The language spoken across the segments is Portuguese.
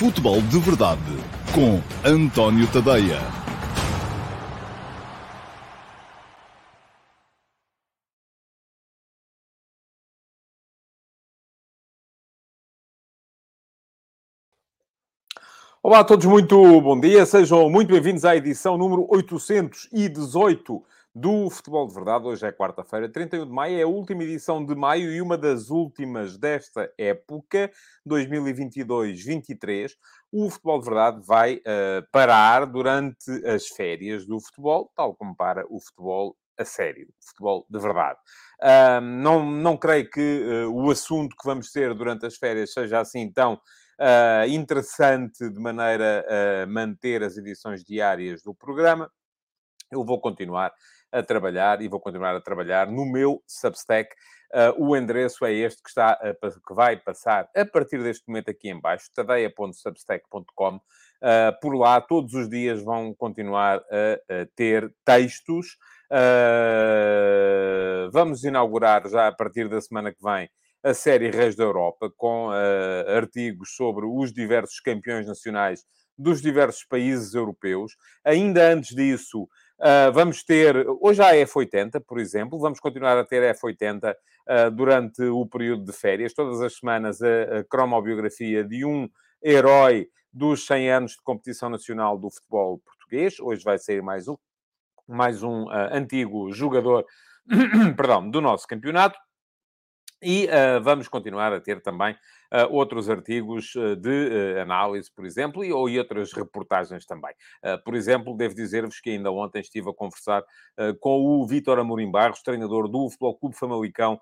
Futebol de Verdade com António Tadeia. Olá a todos, muito bom dia. Sejam muito bem-vindos à edição número 818 do Futebol de Verdade. Hoje é quarta-feira, 31 de maio, é a última edição de maio e uma das últimas desta época, 2022-23. O Futebol de Verdade vai uh, parar durante as férias do futebol, tal como para o futebol a sério, futebol de verdade. Uh, não, não creio que uh, o assunto que vamos ter durante as férias seja assim tão uh, interessante de maneira a manter as edições diárias do programa. Eu vou continuar a trabalhar e vou continuar a trabalhar no meu Substack. Uh, o endereço é este que, está a, que vai passar a partir deste momento aqui em baixo, tadeia.substack.com. Uh, por lá, todos os dias vão continuar a, a ter textos. Uh, vamos inaugurar já a partir da semana que vem a série Reis da Europa, com uh, artigos sobre os diversos campeões nacionais dos diversos países europeus. Ainda antes disso, uh, vamos ter, hoje há a F80, por exemplo, vamos continuar a ter a F80 uh, durante o período de férias, todas as semanas a, a cromobiografia de um herói dos 100 anos de competição nacional do futebol português. Hoje vai ser mais um, mais um uh, antigo jogador, perdão, do nosso campeonato. E vamos continuar a ter também outros artigos uh, de análise, por exemplo, e, ou, e outras reportagens também. por exemplo, devo dizer-vos que ainda ontem estive a conversar com o Vítor Amorim Barros, treinador do Futebol Clube Famalicão,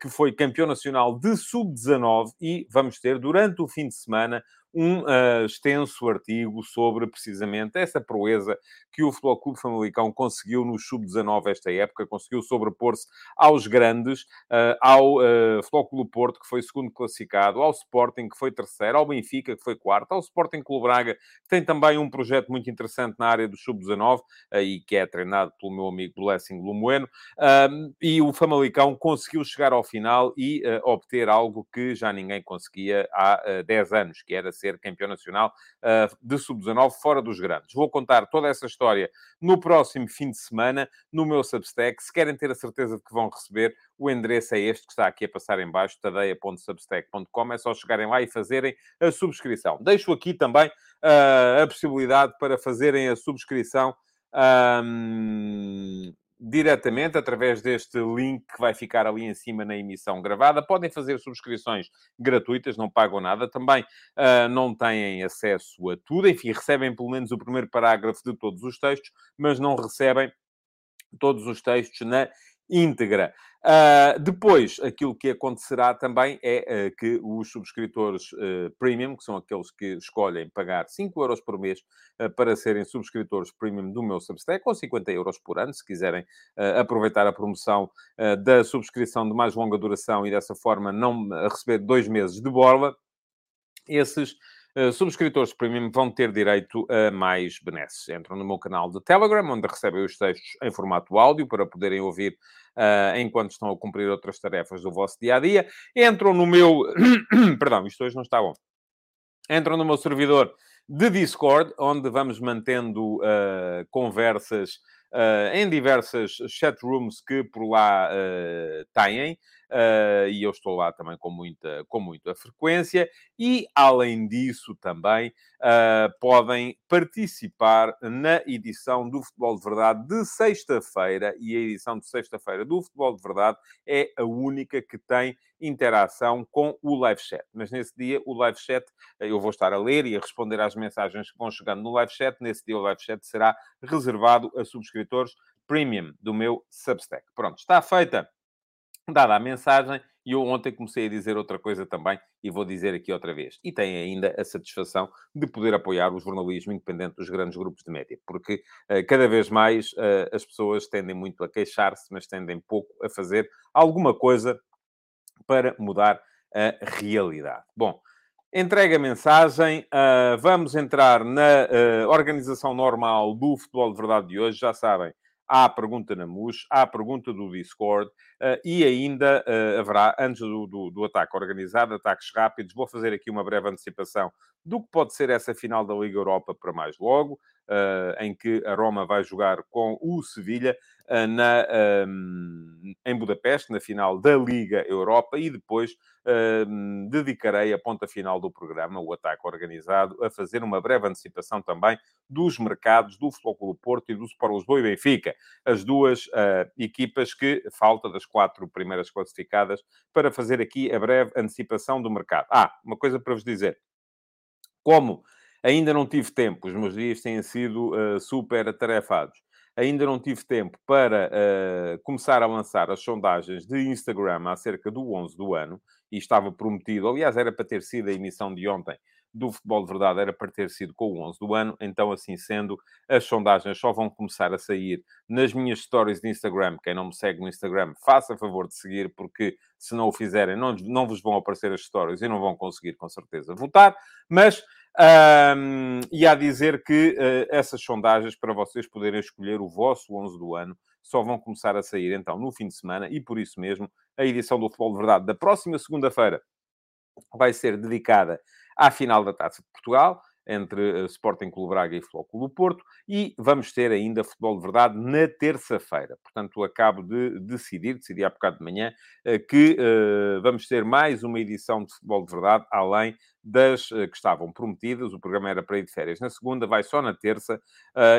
que foi campeão nacional de Sub-19 e vamos ter, durante o fim de semana, um uh, extenso artigo sobre precisamente essa proeza que o Futebol Clube Famalicão conseguiu no Sub-19 esta época, conseguiu sobrepor-se aos grandes, uh, ao uh, Futebol Clube Porto, que foi segundo classificado, ao Sporting, que foi terceiro, ao Benfica, que foi quarto, ao Sporting Clube Braga, que tem também um projeto muito interessante na área do Sub-19, e que é treinado pelo meu amigo Blessing Lumoeno, e o Famalicão conseguiu chegar ao final e obter algo que já ninguém conseguia há 10 anos, que era ser campeão nacional uh, de sub-19 fora dos grandes. Vou contar toda essa história no próximo fim de semana no meu Substack. Se querem ter a certeza de que vão receber, o endereço é este que está aqui a passar em baixo, tadeia.substack.com. É só chegarem lá e fazerem a subscrição. Deixo aqui também uh, a possibilidade para fazerem a subscrição um, diretamente através deste link que vai ficar ali em cima na emissão gravada. Podem fazer subscrições gratuitas, não pagam nada. Também uh, não têm acesso a tudo. Enfim, recebem pelo menos o primeiro parágrafo de todos os textos, mas não recebem todos os textos na íntegra. Uh, depois, aquilo que acontecerá também é uh, que os subscritores uh, premium, que são aqueles que escolhem pagar 5 euros por mês para serem subscritores premium do meu Substack, ou 50 euros por ano, se quiserem aproveitar a promoção da subscrição de mais longa duração e dessa forma não receber dois meses de borla, esses Uh, subscritores premium vão ter direito a mais benesses. Entram no meu canal de Telegram, onde recebem os textos em formato áudio para poderem ouvir uh, enquanto estão a cumprir outras tarefas do vosso dia a dia. Entram no meu. Perdão, isto hoje não está bom. Entram no meu servidor de Discord, onde vamos mantendo uh, conversas em diversas chatrooms que por lá têm. Uh, e eu estou lá também com muita, com muita frequência, e além disso também uh, podem participar na edição do Futebol de Verdade de sexta-feira, e a edição de sexta-feira do Futebol de Verdade é a única que tem interação com o live chat. Mas nesse dia, o live chat, eu vou estar a ler e a responder às mensagens que vão chegando no live chat. Nesse dia, o live chat será reservado a subscritores premium do meu Substack. Pronto, está feita dada a mensagem, e eu ontem comecei a dizer outra coisa também, e vou dizer aqui outra vez. E tem ainda a satisfação de poder apoiar o jornalismo independente dos grandes grupos de média, porque uh, cada vez mais uh, as pessoas tendem muito a queixar-se, mas tendem pouco a fazer alguma coisa para mudar a realidade. Bom, entrega a mensagem, uh, vamos entrar na organização normal do Futebol de Verdade de hoje, já sabem há a pergunta na MUS, há a pergunta do Discord uh, e ainda uh, haverá, antes do, do, do, ataque organizado, ataques rápidos. Vou fazer aqui uma breve antecipação do que pode ser essa final da Liga Europa para mais logo, uh, em que a Roma vai jogar com o Sevilha na, um, em Budapeste, na final da Liga Europa, e depois dedicarei a ponta final do programa, o ataque organizado, a fazer uma breve antecipação também dos mercados do do Porto e do Sport Lisboa e Benfica, as duas uh, equipas que falta das quatro primeiras classificadas, para fazer aqui a breve antecipação do mercado. Ah, uma coisa para vos dizer. Como ainda não tive tempo, os meus dias têm sido uh, super atarefados, ainda não tive tempo para uh, começar a lançar as sondagens de Instagram acerca do 11 do ano, e estava prometido, aliás, era para ter sido a emissão de ontem, do Futebol de Verdade era para ter sido com o 11 do ano, então assim sendo, as sondagens só vão começar a sair nas minhas stories de Instagram. Quem não me segue no Instagram, faça favor de seguir, porque se não o fizerem, não, não vos vão aparecer as stories e não vão conseguir, com certeza, votar. Mas, um, e a dizer que uh, essas sondagens, para vocês poderem escolher o vosso 11 do ano, só vão começar a sair, então, no fim de semana, e por isso mesmo, a edição do Futebol de Verdade da próxima segunda-feira vai ser dedicada à final da Taça de Portugal, entre uh, Sporting Clube Braga e Futebol Clube Porto, e vamos ter ainda futebol de verdade na terça-feira. Portanto, acabo de decidir, decidi há bocado de manhã, uh, que uh, vamos ter mais uma edição de futebol de verdade, além das que estavam prometidas. O programa era para ir de férias na segunda, vai só na terça,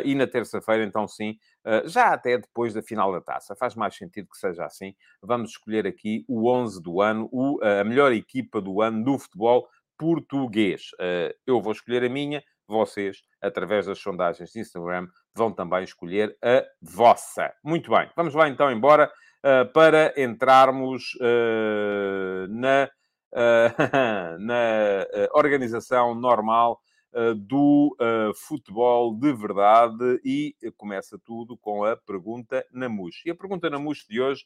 e na terça-feira, então sim, já até depois da final da taça. Faz mais sentido que seja assim. Vamos escolher aqui o 11 do ano, a melhor equipa do ano do futebol português. Uh, eu vou escolher a minha, vocês, através das sondagens de Instagram, vão também escolher a vossa. Muito bem, vamos lá então embora uh, para entrarmos uh, na, na organização normal do futebol de verdade e começa tudo com a pergunta na MUS. E a pergunta na MUS de hoje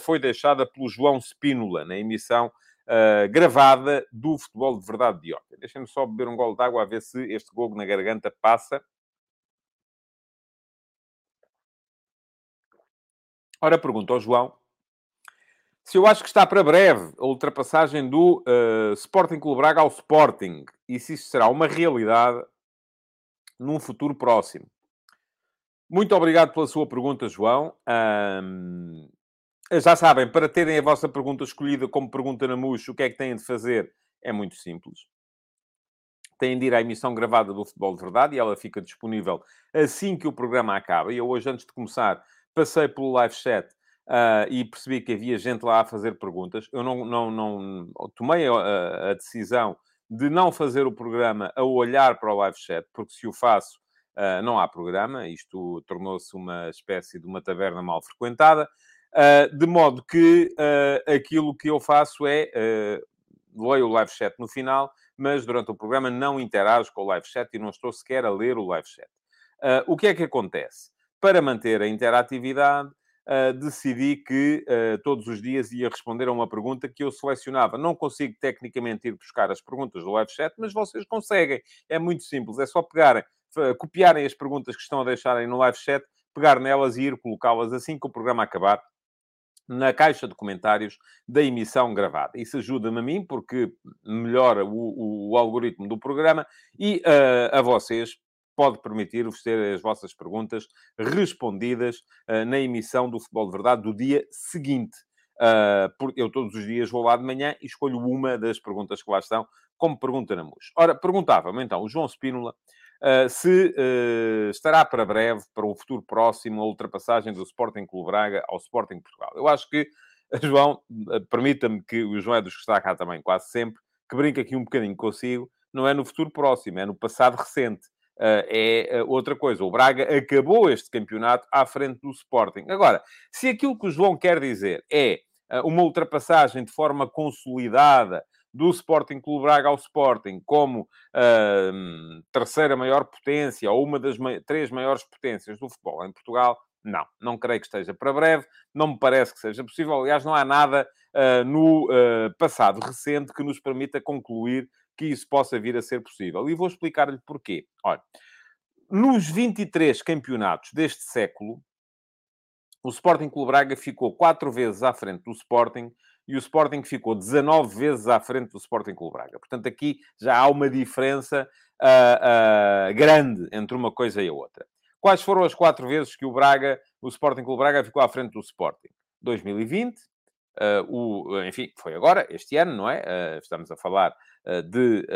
foi deixada pelo João Spínola, na emissão uh, gravada do futebol de verdade de ontem. Deixem-me só beber um golo de água a ver se este golo na garganta passa. Ora, pergunto ao João se eu acho que está para breve a ultrapassagem do uh, Sporting Clube Braga ao Sporting e se isso será uma realidade num futuro próximo. Muito obrigado pela sua pergunta, João. Um, já sabem, para terem a vossa pergunta escolhida como pergunta na MUX, o que é que têm de fazer? É muito simples. Têm de ir à emissão gravada do Futebol de Verdade e ela fica disponível assim que o programa acaba. E eu hoje, antes de começar, passei pelo live chat uh, e percebi que havia gente lá a fazer perguntas. Eu não, não, não tomei a, a, decisão de não fazer o programa a olhar para o live chat, porque se o faço, uh, não há programa. Isto tornou-se uma espécie de uma taberna mal frequentada. Uh, de modo que uh, aquilo que eu faço é uh, leio o live chat no final, mas durante o programa não interajo com o live chat e não estou sequer a ler o live chat. o que é que acontece? Para manter a interatividade, decidi que todos os dias ia responder a uma pergunta que eu selecionava. Não consigo tecnicamente ir buscar as perguntas do live chat, mas vocês conseguem. É muito simples, é só pegarem, copiarem as perguntas que estão a deixarem no live chat, pegar nelas e ir colocá-las assim que o programa acabar na caixa de comentários da emissão gravada. Isso ajuda-me a mim, porque melhora o, o algoritmo do programa e uh, a vocês pode permitir-vos ter as vossas perguntas respondidas uh, na emissão do Futebol de Verdade do dia seguinte. Uh, porque eu todos os dias vou lá de manhã e escolho uma das perguntas que lá estão como pergunta na MUS. Ora, perguntava-me então o João Spínola se uh, estará para breve, para um futuro próximo, a ultrapassagem do Sporting Clube Braga ao Sporting Portugal. Eu acho que, João, uh, permita-me que o João é dos que está cá também quase sempre, que brinca aqui um bocadinho consigo, não é no futuro próximo, é no passado recente. Uh, é outra coisa. O Braga acabou este campeonato à frente do Sporting. Agora, se aquilo que o João quer dizer é uh, uma ultrapassagem de forma consolidada do Sporting Clube Braga ao Sporting como uh, terceira maior potência ou uma das três maiores potências do futebol em Portugal, não, não creio que esteja para breve, não me parece que seja possível. Aliás, não há nada uh, no uh, passado recente que nos permita concluir que isso possa vir a ser possível. E vou explicar-lhe porquê. Olha, nos 23 campeonatos deste século, o Sporting Clube Braga ficou quatro vezes à frente do Sporting e o Sporting ficou 19 vezes à frente do Sporting Clube Braga. Portanto, aqui já há uma diferença uh, uh, grande entre uma coisa e a outra. Quais foram as quatro vezes que o Braga, o Sporting Clube Braga, ficou à frente do Sporting? 2020, uh, o, enfim, foi agora, este ano, não é? Uh, estamos a falar de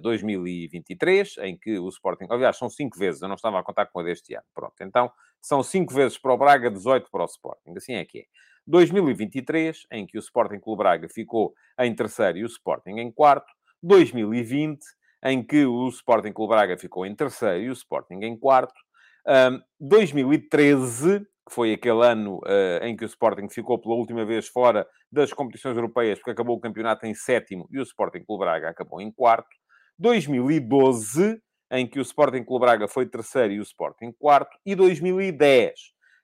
2023, em que o Sporting, aliás, são cinco vezes, eu não estava a contar com a deste ano. Pronto, então são cinco vezes para o Braga, 18 para o Sporting, assim é que é. 2023, em que o Sporting Clube Braga ficou em terceiro e o Sporting em quarto. 2020, em que o Sporting Clube Braga ficou em terceiro e o Sporting em quarto. Um, 2013, que foi aquele ano uh, em que o Sporting ficou pela última vez fora das competições europeias, porque acabou o campeonato em sétimo e o Sporting Clube Braga acabou em quarto. 2012, em que o Sporting Clube Braga foi terceiro e o Sporting quarto. E 2010,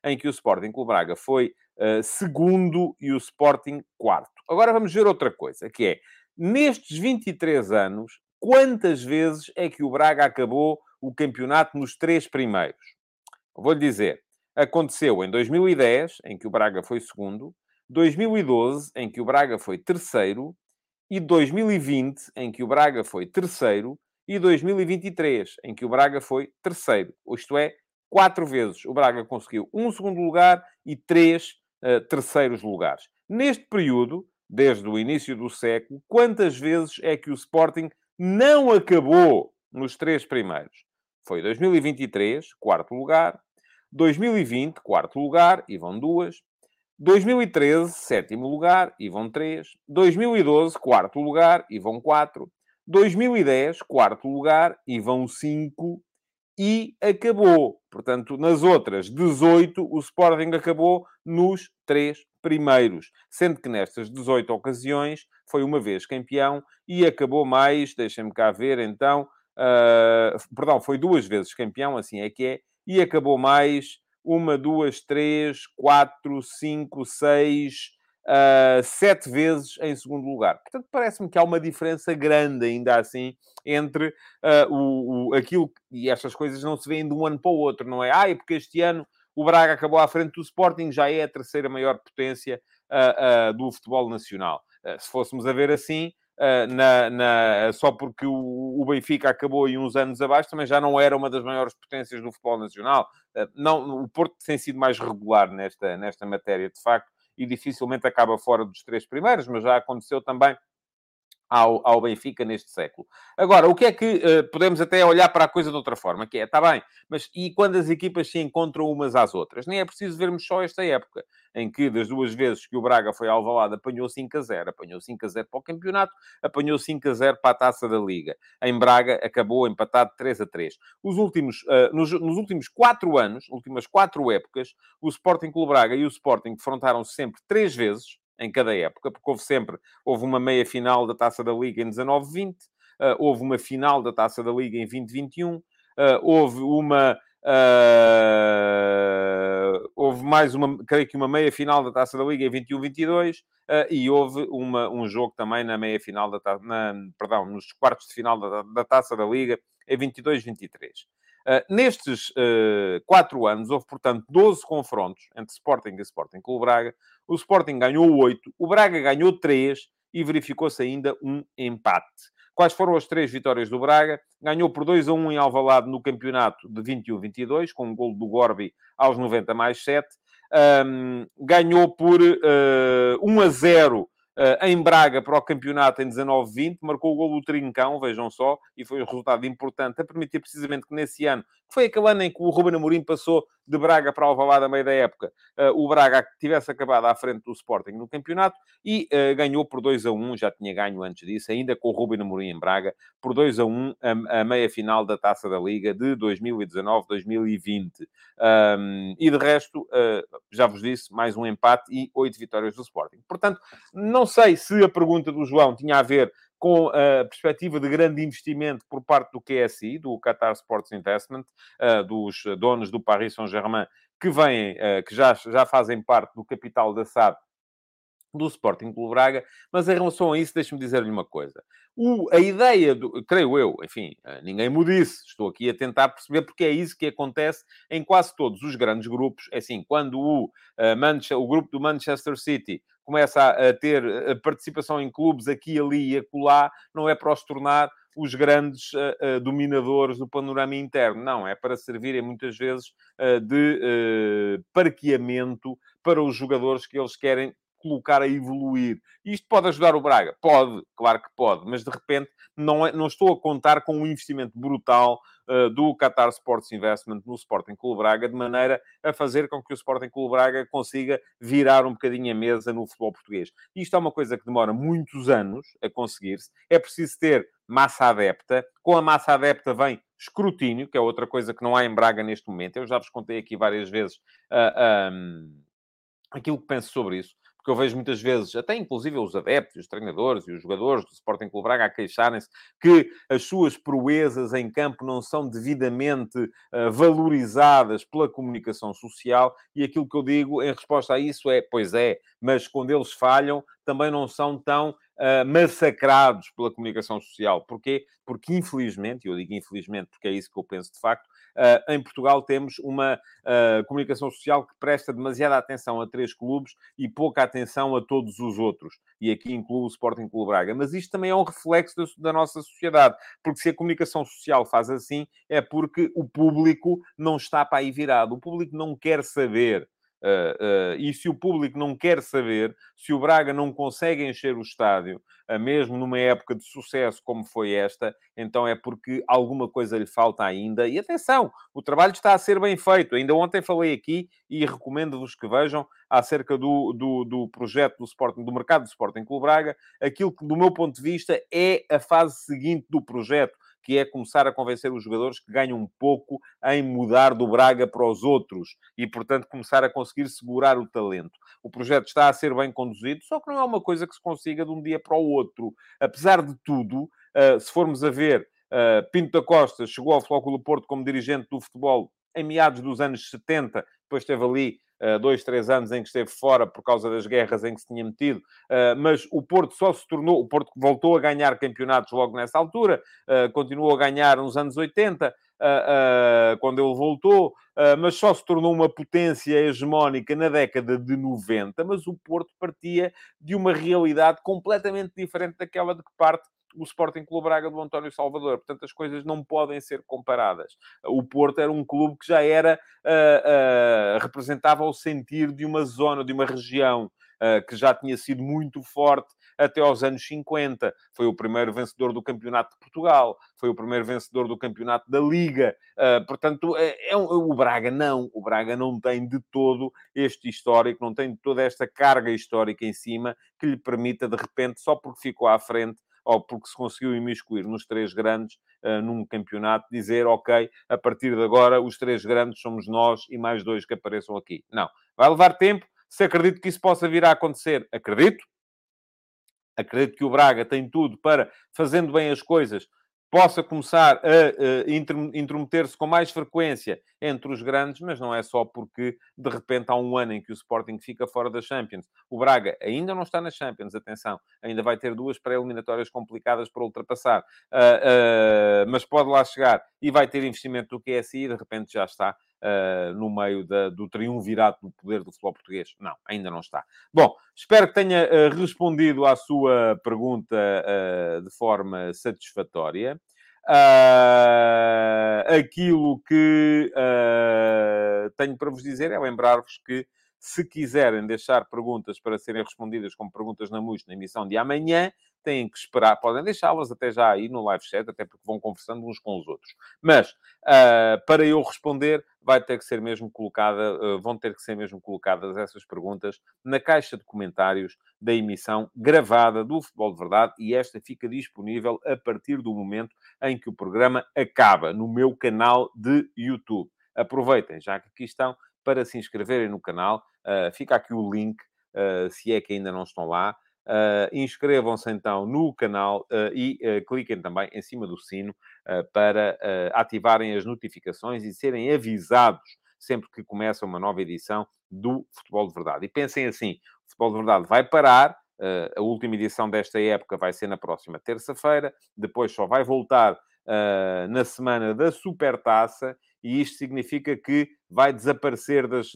em que o Sporting Clube Braga foi uh, segundo e o Sporting quarto. Agora vamos ver outra coisa, que é, nestes 23 anos, quantas vezes é que o Braga acabou o campeonato nos três primeiros? Vou-lhe dizer, aconteceu em 2010, em que o Braga foi segundo, 2012, em que o Braga foi terceiro, e 2020, em que o Braga foi terceiro, e 2023, em que o Braga foi terceiro. Isto é, quatro vezes o Braga conseguiu um segundo lugar e três uh, terceiros lugares. Neste período, desde o início do século, quantas vezes é que o Sporting não acabou nos três primeiros? Foi 2023, quarto lugar. 2020, quarto lugar, e vão duas. 2013, sétimo lugar, e vão três. 2012, quarto lugar, e vão quatro. 2010, quarto lugar, e vão cinco. E acabou. Portanto, nas outras 18, o Sporting acabou nos três primeiros. Sendo que nestas 18 ocasiões foi uma vez campeão e acabou mais, deixem-me cá ver então, uh, perdão, foi duas vezes campeão, assim é que é, e acabou mais uma, duas, três, quatro, cinco, seis, uh, sete vezes em segundo lugar. Portanto, parece-me que há uma diferença grande ainda assim entre uh, o, o, aquilo e estas coisas não se vêem de um ano para o outro, não é? Ah, é porque este ano o Braga acabou à frente do Sporting, já é a terceira maior potência uh, do futebol nacional. se fôssemos a ver assim, na, na, só porque o, o, Benfica acabou aí uns anos abaixo, também já não era uma das maiores potências do futebol nacional. Uh, não, o Porto tem sido mais regular nesta, nesta matéria, de facto, e dificilmente acaba fora dos três primeiros, mas já aconteceu também ao, ao Benfica neste século. Agora, o que é que uh, podemos até olhar para a coisa de outra forma? Que é, está bem, mas e quando as equipas se encontram umas às outras? Nem é preciso vermos só esta época, em que das duas vezes que o Braga foi ao Valado apanhou 5 a 0. Apanhou 5 a 0 para o campeonato, apanhou 5 a 0 para a Taça da Liga. Em Braga acabou empatado 3 a 3. Os últimos, uh, nos, nos, últimos quatro anos, últimas quatro épocas, o Sporting Clube Braga e o Sporting defrontaram-se sempre três vezes, em cada época, porque houve sempre, houve uma meia final da Taça da Liga em 19-20, uh, houve uma final da Taça da Liga em 2021, uh, houve uma... Uh, houve mais uma, creio que uma meia final da Taça da Liga em 21-22 uh, e houve uma, um jogo também na meia final da na, perdão, nos quartos de final da, da Taça da Liga em 22-23. Uh, nestes uh, quatro anos, houve, portanto, 12 confrontos entre Sporting e Sporting o Braga. O Sporting ganhou 8, o Braga ganhou 3 e verificou-se ainda um empate. Quais foram as três vitórias do Braga? Ganhou por 2 a 1 em Alvalade no campeonato de 21-22, com um gol do Gorbi aos 90 mais 7. Um, ganhou por uh, 1 a 0 Uh, em Braga para o campeonato em 19-20, marcou o gol do Trincão, vejam só, e foi um resultado importante a permitir precisamente que nesse ano, que foi aquele ano em que o Ruben Amorim passou de Braga para Alvalade a meio da época, uh, o Braga tivesse acabado à frente do Sporting no campeonato e uh, ganhou por 2 a 1, já tinha ganho antes disso, ainda com o Ruben Amorim em Braga, por 2 a 1 a, a meia final da Taça da Liga de 2019-2020. Um, e de resto, já vos disse, mais um empate e oito vitórias do Sporting. Portanto, não sei se a pergunta do João tinha a ver com a perspectiva de grande investimento por parte do QSI, do Qatar Sports Investment, uh, dos donos do Paris Saint-Germain, que vêm, uh, que já, já fazem parte do capital da SAD do Sporting Clube Braga, mas em relação a isso, deixe-me dizer-lhe uma coisa. O, a ideia, do, creio eu, enfim, eh, ninguém me disse, estou aqui a tentar perceber porque é isso que acontece em quase todos os grandes grupos. É assim, quando o, uh, o grupo do Manchester City começa a, ter a participação em clubes aqui, ali e acolá, não é para os tornar os grandes uh, uh, dominadores do panorama interno. Não, é para servirem muitas vezes de parqueamento para os jogadores que eles querem colocar a evoluir. Isto pode ajudar o Braga? Pode, claro que pode, mas de repente não, é, não estou a contar com um investimento brutal uh, do Qatar Sports Investment no Sporting Clube Braga, de maneira a fazer com que o Sporting Clube Braga consiga virar um bocadinho a mesa no futebol português. Isto é uma coisa que demora muitos anos a conseguir-se. É preciso ter massa adepta. Com a massa adepta vem escrutínio, que é outra coisa que não há em Braga neste momento. Eu já vos contei aqui várias vezes uh, ah, um, aquilo que penso sobre isso porque eu vejo muitas vezes, até inclusive os adeptos, os treinadores e os jogadores do Sporting Clube Braga a queixarem-se que as suas proezas em campo não são devidamente uh, valorizadas pela comunicação social, e aquilo que eu digo em resposta a isso é, pois é, mas quando eles falham, também não são tão uh, massacrados pela comunicação social. Porquê? Porque, infelizmente, e eu digo infelizmente porque é isso que eu penso de facto, uh, em Portugal temos uma uh, comunicação social que presta demasiada atenção a três clubes e pouca atenção a todos os outros. E aqui incluo o Sporting Clube Braga. Mas isto também é um reflexo da, da nossa sociedade. Porque se a comunicação social faz assim, é porque o público não está para aí virado. O público não quer saber Uh, uh, e se o público não quer saber, se o Braga não consegue encher o estádio, uh, mesmo numa época de sucesso como foi esta, então é porque alguma coisa lhe falta ainda. E atenção, o trabalho está a ser bem feito. Ainda ontem falei aqui e recomendo-vos que vejam acerca do, do, do, projeto do Sporting, do mercado do Sporting Clube Braga, aquilo que, do meu ponto de vista, é a fase seguinte do projeto que é começar a convencer os jogadores que ganham um pouco em mudar do Braga para os outros e, portanto, começar a conseguir segurar o talento. O projeto está a ser bem conduzido, só que não é uma coisa que se consiga de um dia para o outro. Apesar de tudo, eh, se formos a ver, eh, Pinto da Costa chegou ao Flóculo Porto como dirigente do futebol em meados dos anos 70, depois esteve ali dois, três anos em que esteve fora por causa das guerras em que se tinha metido, uh, mas o Porto só se tornou, o Porto voltou a ganhar campeonatos logo nessa altura, uh, continuou a ganhar nos anos 80, quando ele voltou, mas só se tornou uma potência hegemónica na década de 90, mas o Porto partia de uma realidade completamente diferente daquela de que parte o Sporting Clube Braga do António Salvador. Portanto, as coisas não podem ser comparadas. O Porto era um clube que já era, uh, uh, representava o sentir de uma zona, de uma região, uh, que já tinha sido muito forte até aos anos 50. Foi o primeiro vencedor do Campeonato de Portugal, foi o primeiro vencedor do Campeonato da Liga. Uh, portanto, é, é um, o Braga não. O Braga não tem de todo este histórico, não tem de toda esta carga histórica em cima que lhe permita, de repente, só porque ficou à frente, ou porque se conseguiu imiscuir nos três grandes uh, num campeonato, dizer, ok, a partir de agora os três grandes somos nós e mais dois que apareçam aqui. Não. Vai levar tempo. Se acredito que isso possa vir a acontecer, acredito. Acredito que o Braga tem tudo para, fazendo bem as coisas, possa começar a, a intrometer-se com mais frequência entre os grandes, mas não é só porque de repente há um ano em que o Sporting fica fora da Champions. O Braga ainda não está na Champions, atenção, ainda vai ter duas pré-eliminatórias complicadas para ultrapassar, uh, uh, mas pode lá chegar e vai ter investimento do QSI e de repente já está uh, no meio da, do triunvirato do poder do futebol português. Não, ainda não está. Bom, espero que tenha uh, respondido à sua pergunta uh, de forma satisfatória. aquilo que tenho para vos dizer é lembrar-vos que se quiserem deixar perguntas para serem respondidas como perguntas na MUS na emissão de amanhã, têm que esperar, podem deixá-las até já aí no live chat, até porque vão conversando uns com os outros. Mas, uh, para eu responder, vai ter que ser mesmo colocada, uh, vão ter que ser mesmo colocadas essas perguntas na caixa de comentários da emissão gravada do Futebol de Verdade e esta fica disponível a partir do momento em que o programa acaba no meu canal de YouTube. Aproveitem, já que aqui estão, para se inscreverem no canal. Uh, fica aqui o link, uh, se é que ainda não estão lá. Uh, Inscrevam-se então no canal e cliquem também em cima do sino para ativarem as notificações e serem avisados sempre que começa uma nova edição do Futebol de Verdade. E pensem assim: Futebol de Verdade vai parar. A última edição desta época vai ser na próxima terça-feira. Depois só vai voltar na semana da Supertaça. E isto significa que vai desaparecer das,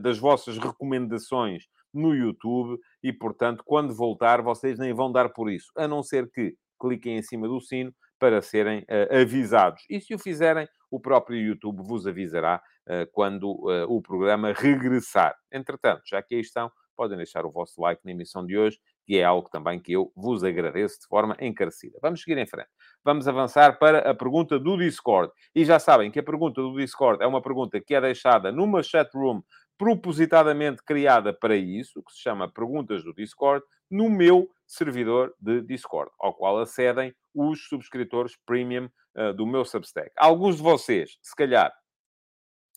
das vossas recomendações no YouTube e, portanto, quando voltar, vocês nem vão dar por isso, a não ser que cliquem em cima do sino para serem uh, avisados. E se o fizerem, o próprio YouTube vos avisará uh, quando uh, o programa regressar. Entretanto, já que aí estão, podem deixar o vosso like na emissão de hoje, que é algo também que eu vos agradeço de forma encarecida. Vamos seguir em frente. Vamos avançar para a pergunta do Discord. E já sabem que a pergunta do Discord é uma pergunta que é deixada numa chat room propositadamente criada para isso, que se chama Perguntas do Discord, no meu servidor de Discord, ao qual acedem os subscritores premium uh, do meu Substack. Alguns de vocês, se calhar,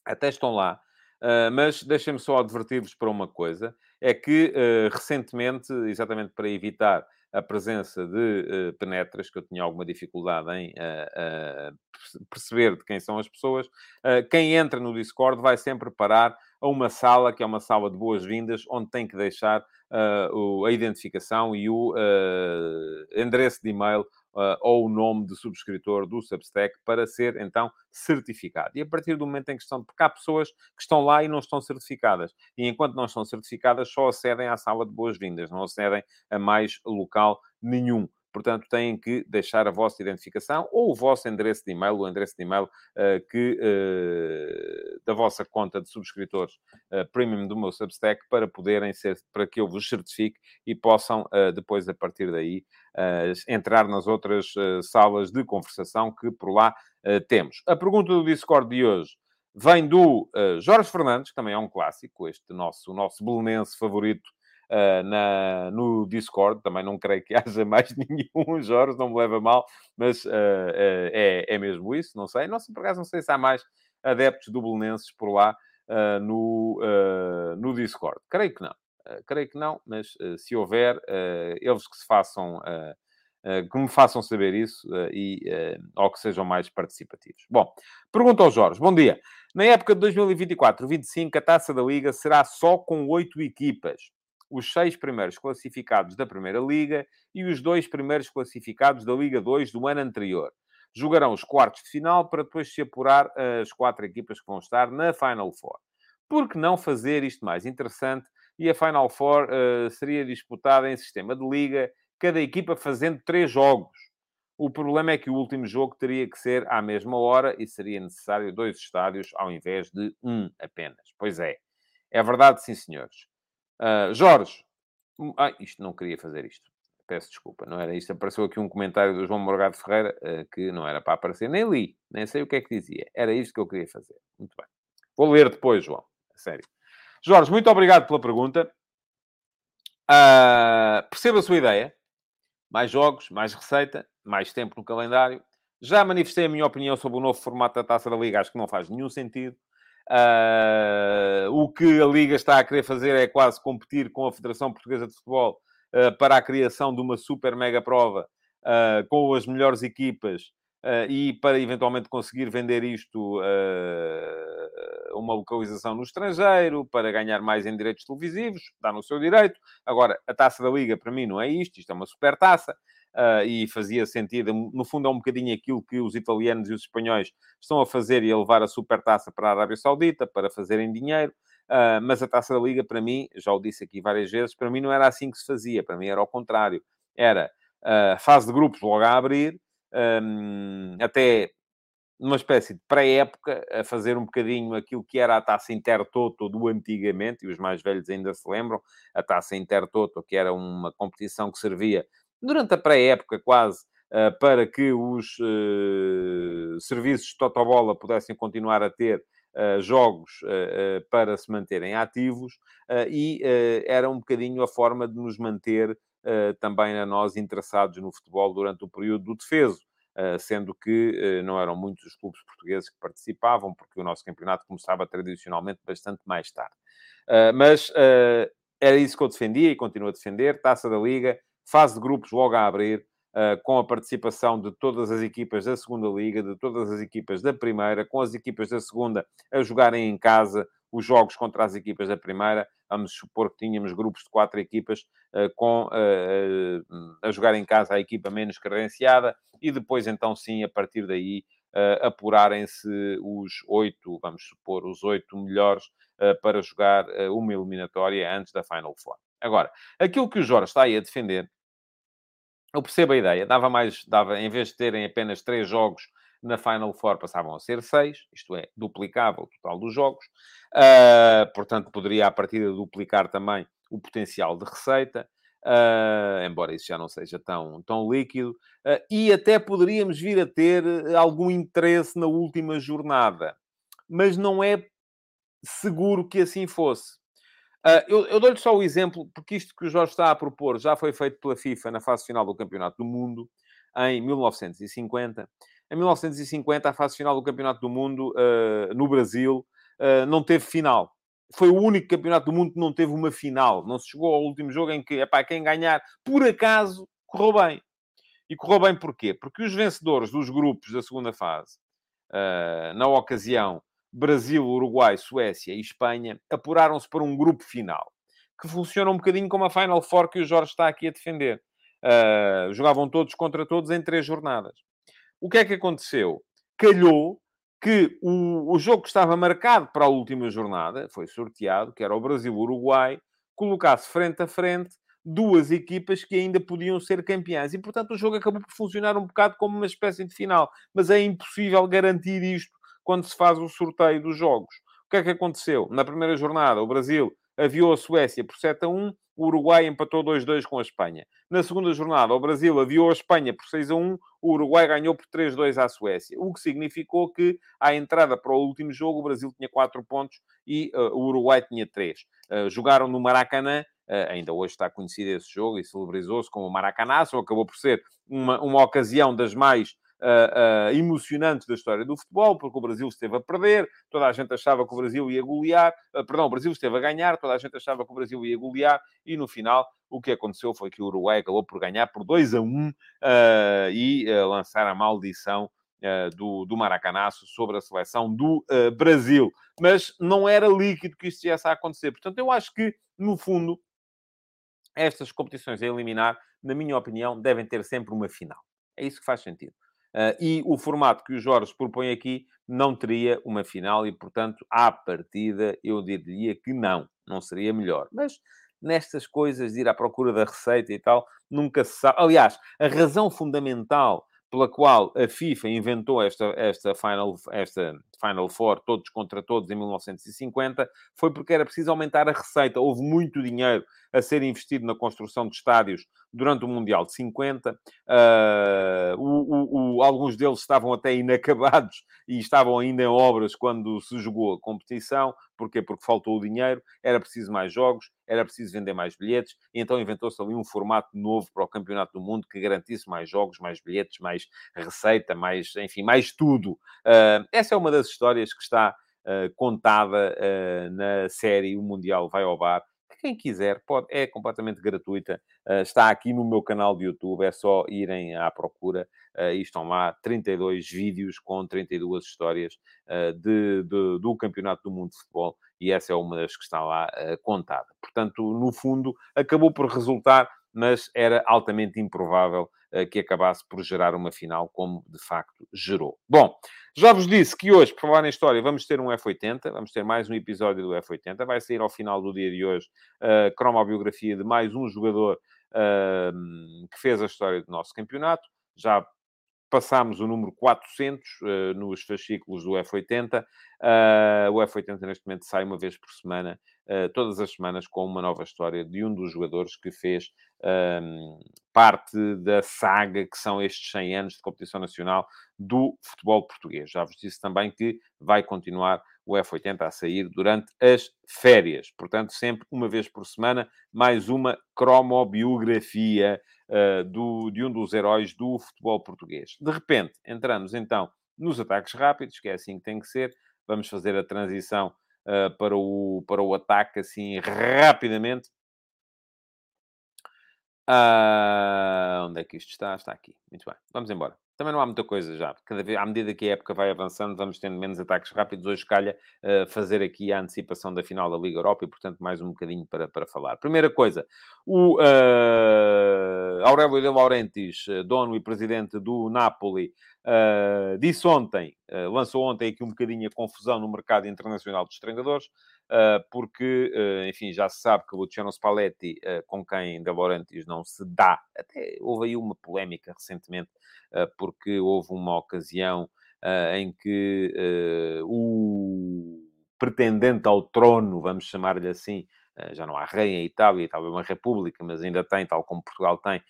até estão lá, uh, mas deixem-me só advertir-vos para uma coisa: é que uh, recentemente, exatamente para evitar a presença de uh, penetras, que eu tinha alguma dificuldade em perceber de quem são as pessoas. quem entra no Discord vai sempre parar a uma sala, que é uma sala de boas-vindas, onde tem que deixar a identificação e o endereço de e-mail uh, ou o nome de subscritor do Substack para ser, então, certificado. E a partir do momento em que estão... Porque há pessoas que estão lá e não estão certificadas. E enquanto não estão certificadas, só acedem à sala de boas-vindas, não acedem a mais local nenhum. Portanto, têm que deixar a vossa identificação ou o vosso endereço de e-mail, o endereço de e-mail uh, que, uh, da vossa conta de subscritores uh, premium do meu Substack para poderem ser, para que eu vos certifique e possam depois, a partir daí, entrar nas outras salas de conversação que por lá temos. A pergunta do Discord de hoje vem do Jorge Fernandes, que também é um clássico, este nosso, o nosso belenense favorito uh, na, no Discord. Também não creio que haja mais nenhum, Jorge, não me leva mal, mas uh, é, é mesmo isso, não sei. Não por acaso, não sei se há mais adeptos dublinenses por lá no, no Discord. Creio que não. creio que não, mas se houver, eles que se façam... que me façam saber isso e, ou que sejam mais participativos. Bom, pergunta ao Jorge. Bom dia. Na época de 2024-25, a Taça da Liga será só com oito equipas os seis primeiros classificados da Primeira Liga e os dois primeiros classificados da Liga 2 do ano anterior. Jogarão os quartos de final para depois se apurar as quatro equipas que vão estar na Final Four. Por que não fazer isto mais interessante? E a Final Four uh, seria disputada em sistema de liga, cada equipa fazendo três jogos. O problema é que o último jogo teria que ser à mesma hora e seria necessário dois estádios ao invés de um apenas. Pois é, é verdade, sim, senhores. Uh, Jorge, ah, isto não queria fazer isto. Peço desculpa, não era isto. Apareceu aqui um comentário do João Morgado Ferreira uh, que não era para aparecer. Nem li, nem sei o que é que dizia. Era isto que eu queria fazer. Muito bem. Vou ler depois, João. Sério. Jorge, muito obrigado pela pergunta. Uh, percebo a sua ideia. Mais jogos, mais receita, mais tempo no calendário. Já manifestei a minha opinião sobre o novo formato da Taça da Liga. Acho que não faz nenhum sentido. Uh, o que a Liga está a querer fazer é quase competir com a Federação Portuguesa de Futebol uh, para a criação de uma super mega prova uh, com as melhores equipas e para eventualmente conseguir vender isto uma localização no estrangeiro, para ganhar mais em direitos televisivos, dá no seu direito. Agora, a taça da Liga para mim não é isto, isto é uma super taça uh, e fazia sentido. No fundo, é um bocadinho aquilo que os italianos e os espanhóis estão a fazer e a levar a supertaça para a Arábia Saudita para fazerem dinheiro. Uh, mas a taça da Liga, para mim, já o disse aqui várias vezes, para mim não era assim que se fazia, para mim era ao contrário. Era uh, fase de grupos logo a abrir, um, até numa espécie de pré-época, a fazer um bocadinho aquilo que era a taça Intertoto do antigamente, e os mais velhos ainda se lembram, a taça Intertoto, que era uma competição que servia durante a pré-época quase, uh, para que os uh, serviços de Totobola pudessem continuar a ter uh, jogos para se manterem ativos, e era um bocadinho a forma de nos manter também a nós interessados no futebol durante o período do defeso. sendo que não eram muitos os clubes portugueses que participavam, porque o nosso campeonato começava tradicionalmente bastante mais tarde. mas era isso que eu defendia e continuo a defender. Taça da Liga, fase de grupos logo a abrir, uh, com a participação de todas as equipas da segunda liga, de todas as equipas da primeira, com as equipas da segunda a jogarem em casa os jogos contra as equipas da primeira, vamos supor que tínhamos grupos de quatro equipas uh, com, uh, a jogar em casa a equipa menos credenciada e depois, então, sim, a partir daí, apurarem-se os oito, vamos supor, os oito melhores para jogar uma eliminatória antes da Final Four. Agora, aquilo que o Jorge está aí a defender, eu percebo a ideia, dava mais, dava, em vez de terem apenas três jogos na Final Four passavam a ser seis, isto é, duplicava o total dos jogos. Uh, portanto, poderia, a partir de duplicar também o potencial de receita. Uh, embora isso já não seja tão, tão líquido, uh, e até poderíamos vir a ter algum interesse na última jornada, mas não é seguro que assim fosse. Uh, eu, eu dou-lhe só o exemplo, porque isto que o Jorge está a propor já foi feito pela FIFA na fase final do Campeonato do Mundo, em 1950, em 1950, a fase final do Campeonato do Mundo uh, no Brasil uh, não teve final. Foi o único campeonato do mundo que não teve uma final. Não se chegou ao último jogo em que, epá, quem ganhar, por acaso, correu bem. E correu bem porquê? Porque os vencedores dos grupos da segunda fase, na ocasião, Brasil, Uruguai, Suécia e Espanha, apuraram-se para um grupo final. Que funciona um bocadinho como a Final Four que o Jorge está aqui a defender. Uh, jogavam todos contra todos em três jornadas. O que é que aconteceu? Calhou que o, o jogo que estava marcado para a última jornada, foi sorteado, que era o Brasil-Uruguai, colocasse frente a frente duas equipas que ainda podiam ser campeãs. E, portanto, o jogo acabou por funcionar um bocado como uma espécie de final. Mas é impossível garantir isto quando se faz o sorteio dos jogos. O que é que aconteceu? Na primeira jornada, o Brasil aviou a Suécia por 7 a 1, o Uruguai empatou 2-2 com a Espanha. Na segunda jornada, o Brasil aviou a Espanha por 6 a 1, o Uruguai ganhou por 3-2 à Suécia. O que significou que, à entrada para o último jogo, o Brasil tinha 4 pontos e uh, o Uruguai tinha 3. Uh, jogaram no Maracanã, uh, ainda hoje está conhecido esse jogo e celebrizou-se como o Maracanã, só acabou por ser uma, uma ocasião das mais uh, uh, emocionantes da história do futebol, porque o Brasil esteve a perder, toda a gente achava que o Brasil ia golear, uh, perdão, o Brasil esteve a ganhar, toda a gente achava que o Brasil ia golear, e no final o que aconteceu foi que o Uruguai acabou por ganhar por 2 a 1 e lançar a maldição do, do Maracanaço sobre a seleção do Brasil. Mas não era líquido que isto viesse a acontecer. Portanto, eu acho que, no fundo, estas competições a eliminar, na minha opinião, devem ter sempre uma final. É isso que faz sentido. Uh, e o formato que o Jorge propõe aqui não teria uma final e, portanto, à partida, eu diria que não, não seria melhor. Mas nestas coisas de ir à procura da receita e tal, nunca se sabe. Aliás, a razão fundamental pela qual a FIFA inventou esta, esta, final, esta Final Four, todos contra todos, em 1950, foi porque era preciso aumentar a receita. Houve muito dinheiro a ser investido na construção de estádios durante o Mundial de 50. Uh, o, o, o, alguns deles estavam até inacabados e estavam ainda em obras quando se jogou a competição. Porquê? Porque faltou o dinheiro, era preciso mais jogos, era preciso vender mais bilhetes, então inventou-se ali um formato novo para o Campeonato do Mundo que garantisse mais jogos, mais bilhetes, mais receita, mais, enfim, mais tudo. Uh, essa é uma das histórias que está uh, contada na série O Mundial Vai ao Bar, quem quiser, pode, é completamente gratuita. Uh, está aqui no meu canal de YouTube, é só irem à procura uh, e estão lá 32 vídeos com 32 histórias uh, de, de, do Campeonato do Mundo de Futebol e essa é uma das que está lá contada. Portanto, no fundo, acabou por resultar, mas era altamente improvável que acabasse por gerar uma final, como de facto gerou. Bom, já vos disse que hoje, por falar na história, vamos ter um F80, vamos ter mais um episódio do F80. Vai sair ao final do dia de hoje a cromobiografia de mais um jogador uh, que fez a história do nosso campeonato. Já passámos o número 400 uh, nos fascículos do F80. Uh, o F80 neste momento sai uma vez por semana, todas as semanas, com uma nova história de um dos jogadores que fez parte da saga que são estes 100 anos de competição nacional do futebol português. Já vos disse também que vai continuar o F80 a sair durante as férias. Portanto, sempre uma vez por semana, mais uma cromobiografia uh, do, de um dos heróis do futebol português. De repente, entramos então nos ataques rápidos, que é assim que tem que ser. Vamos fazer a transição uh, para, o, para o ataque assim rapidamente. Uh, onde é que isto está? Está aqui. Muito bem. Vamos embora. Também não há muita coisa já. Cada vez, à medida que a época vai avançando, vamos tendo menos ataques rápidos. Hoje calha uh, fazer aqui a antecipação da final da Liga Europa e, portanto, mais um bocadinho para, para falar. Primeira coisa, o uh, Aurélio de Laurentiis, dono e presidente do Napoli, uh, disse ontem, lançou ontem aqui um bocadinho a confusão no mercado internacional dos treinadores. Uh, porque, uh, enfim, já se sabe que o Luciano Spalletti, uh, com quem De Laurentiis não se dá, até houve aí uma polémica recentemente, porque houve uma ocasião em que o pretendente ao trono, vamos chamar-lhe assim, já não há rei em Itália, Itália é uma república, mas ainda tem, tal como Portugal tem,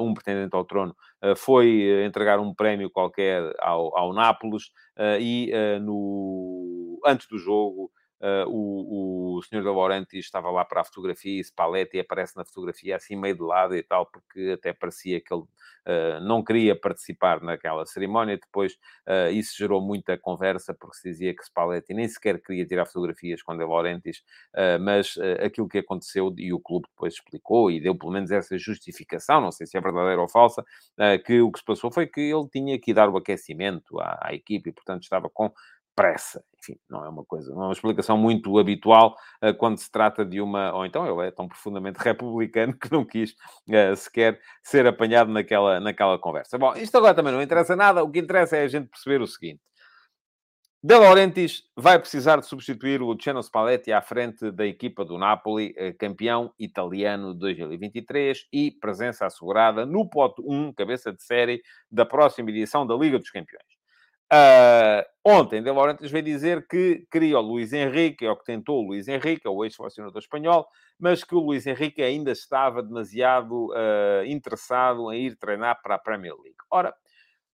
um pretendente ao trono, foi entregar um prémio qualquer ao, ao Nápoles e no, antes do jogo Uh, o, o senhor da Laurenti estava lá para a fotografia e Spalletti aparece na fotografia assim meio de lado e tal, porque até parecia que ele uh, não queria participar naquela cerimónia. Depois uh, isso gerou muita conversa, porque se dizia que Spalletti nem sequer queria tirar fotografias com De Laurentiis, mas aquilo que aconteceu, e o clube depois explicou e deu pelo menos essa justificação, não sei se é verdadeira ou falsa, que o que se passou foi que ele tinha que dar o aquecimento à, à equipe e, portanto, estava com pressa. Enfim, não é uma coisa, não é uma explicação muito habitual uh, quando se trata de uma. Ou então ele é tão profundamente republicano que não quis uh, sequer ser apanhado naquela, naquela conversa. Bom, isto agora também não interessa nada, o que interessa é a gente perceber o seguinte. De Laurentiis vai precisar de substituir o Luciano Spalletti à frente da equipa do Napoli, eh, campeão italiano de 2023 e presença assegurada no pote 1, cabeça de série, da próxima edição da Liga dos Campeões. Uh, ontem, De Laurentiis veio dizer que queria o Luís Henrique, é o que tentou o Luís Henrique, é o ex-selecionador espanhol, mas que o Luís Henrique ainda estava demasiado uh, interessado em ir treinar para a Premier League. Ora,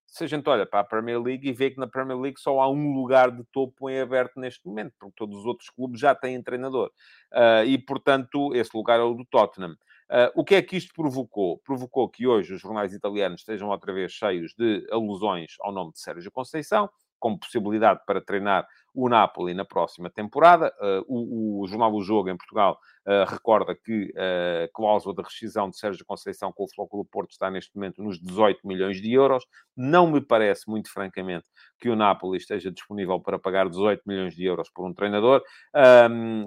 se a gente olha para a Premier League e vê que na Premier League só há um lugar de topo em aberto neste momento, porque todos os outros clubes já têm treinador. Uh, e, portanto, esse lugar é o do Tottenham. Uh, o que é que isto provocou? Provocou que hoje os jornais italianos estejam outra vez cheios de alusões ao nome de Sérgio Conceição, como possibilidade para treinar o Napoli na próxima temporada. Uh, o, o, jornal O Jogo, em Portugal, uh, recorda que a cláusula de rescisão de Sérgio Conceição com o Flóculo Porto está neste momento nos 18 milhões de euros. Não me parece, muito francamente, que o Napoli esteja disponível para pagar 18 milhões de euros por um treinador.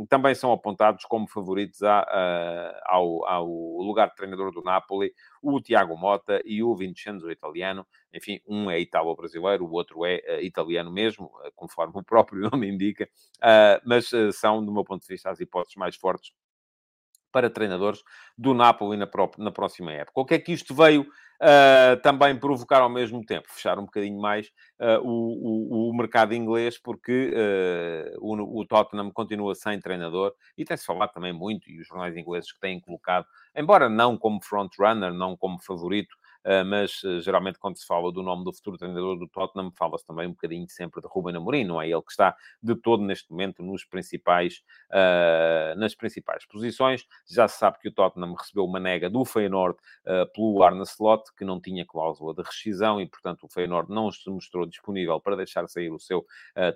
Também são apontados como favoritos ao, ao, lugar de treinador do Napoli o Tiago Mota e o Vincenzo Italiano. Enfim, um é italo-brasileiro, o outro é italiano mesmo, conforme o próprio nome indica, uh, mas são, do meu ponto de vista, as hipóteses mais fortes para treinadores do Napoli na, na próxima época. O que é que isto veio uh, também provocar ao mesmo tempo? Fechar um bocadinho mais uh, o, o, o, mercado inglês, porque uh, o, o, Tottenham continua sem treinador e tem-se falado também muito, e os jornais ingleses que têm colocado, embora não como front-runner, não como favorito, ah, mas ah, geralmente quando se fala do nome do futuro treinador do Tottenham, fala-se também um bocadinho sempre de Ruben Amorim, não é ele que está de todo neste momento nos principais, uh, nas principais posições. Já se sabe que o Tottenham recebeu uma nega do Feyenoord pelo Arne Slot, que não tinha cláusula de rescisão e, portanto, o Feyenoord não se mostrou disponível para deixar sair o seu